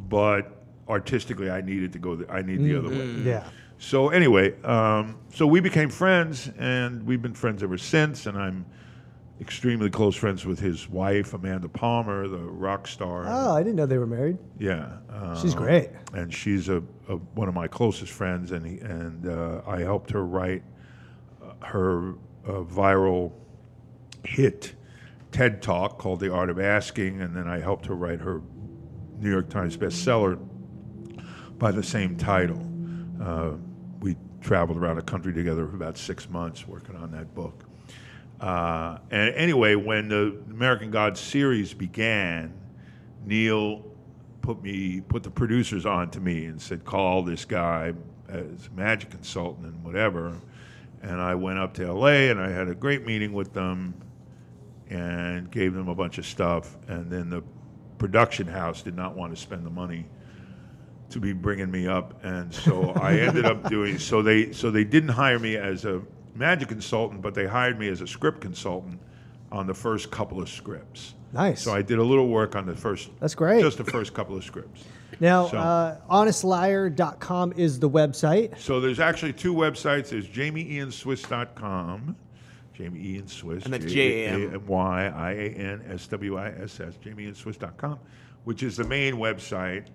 but artistically, I needed to go. The, I need the other way." Yeah. So anyway, um, so we became friends, and we've been friends ever since. And I'm extremely close friends with his wife, Amanda Palmer, the rock star. Oh, I didn't know they were married. Yeah, uh, She's great. and she's a, a one of my closest friends, and he, and uh, I helped her write uh, her uh, viral hit TED Talk called The Art of Asking, and then I helped her write her New York Times bestseller by the same title. Uh, we traveled around the country together for about six months working on that book. Uh, and anyway, when the American Gods series began, Neil put me put the producers on to me and said, "Call this guy as magic consultant and whatever." And I went up to L.A. and I had a great meeting with them and gave them a bunch of stuff. And then the production house did not want to spend the money to be bringing me up, and so I ended up doing. So they so they didn't hire me as a magic consultant, but they hired me as a script consultant on the first couple of scripts. Nice. So I did a little work on the first. That's great. Just the first couple of scripts. Now, So- uh, honestliar.com is the website. So there's actually two websites. There's jamyianswiss.com. Jamy Ian Swiss. And that's J-A-M. Y-I-A-N-S-W-I-S-S. jamyianswiss.com, which is the main website.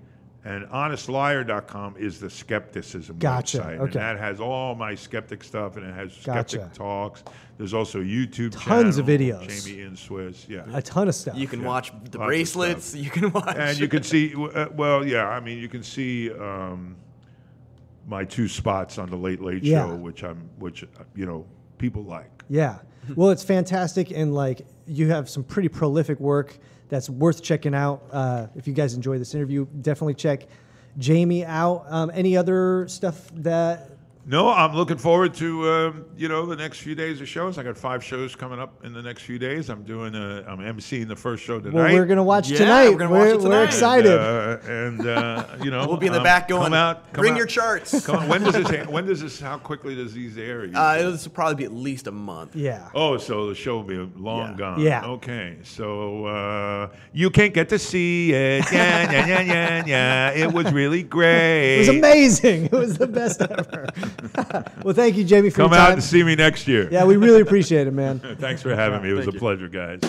And honestliar.com is the skepticism Gotcha, website. And that has all my skeptic stuff and it has Gotcha. skeptic talks. There's also YouTube Tons of videos. Jamy Ian Swiss. Yeah. A ton of stuff. You can Yeah. watch the Lots bracelets. You can <laughs> watch. and you can see uh, well yeah i mean you can see um, my two spots on the late late Yeah. show which i'm which uh, you know people like Yeah. Well, it's fantastic, and like you have some pretty prolific work that's worth checking out. Uh, if you guys enjoy this interview, definitely check Jamy out. Um, any other stuff that No, I'm looking forward to um, you know the next few days of shows. I got five shows coming up in the next few days. I'm doing a, I'm emceeing the first show tonight. Well, we're gonna watch Yeah, tonight. we're gonna watch it tonight. we're tonight. excited. Uh, and uh, you know We'll be in the um, back going, Come out, come bring out- your charts. Come on, when does this? When does this? How quickly does these air? Uh, usually? this will probably be at least a month. yeah. Oh, so the show will be long Yeah. gone. Yeah. Okay. So uh, you can't get to see it. Yeah, yeah, yeah, yeah, yeah. It was really great. <laughs> It was amazing. It was the best <laughs> ever. <laughs> well, thank you, Jamy, for Come your out time. and see me next year. yeah, we really appreciate it, man. <laughs> Thanks for having me. It was Thank a you. pleasure, guys.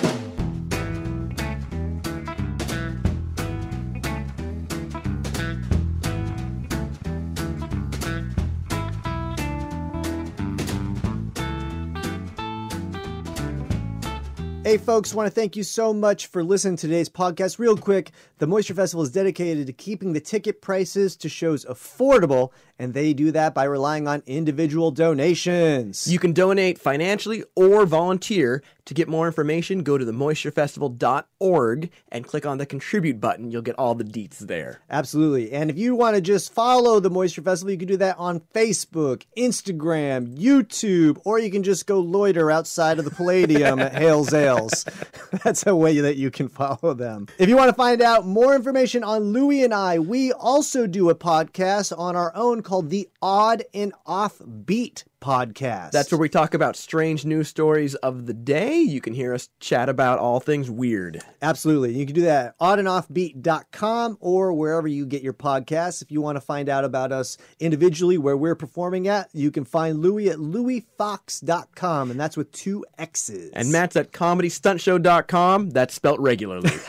Hey, folks, want to thank you so much for listening to today's podcast. Real quick, the Moisture Festival is dedicated to keeping the ticket prices to shows affordable, and they do that by relying on individual donations. You can donate financially or volunteer. To get more information, go to themoisturefestival.org and click on the contribute button. You'll get all the deets there. Absolutely. And if you want to just follow the Moisture Festival, you can do that on Facebook, Instagram, YouTube, or you can just go loiter outside of the Palladium at <laughs> Hales Ales. <laughs> That's a way that you can follow them. If you want to find out more information on Louie and I, we also do a podcast on our own called the Odd and Off Beat podcast. That's where we talk about strange news stories of the day. You can hear us chat about all things weird. Absolutely. You can do that at oddandoffbeat.com or wherever you get your podcasts. If you want to find out about us individually, where we're performing at, you can find Louie at louiefoxx.com, and that's with two X's. And Matt's at comedystuntshow.com. That's spelt regularly. <laughs>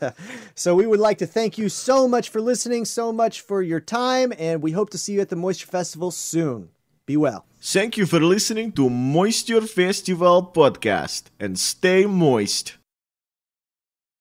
<laughs> So we would like to thank you so much for listening, so much for your time, and we hope to see you at the Moisture Festival soon. Be well. Thank you for listening to Moisture Festival podcast and stay moist.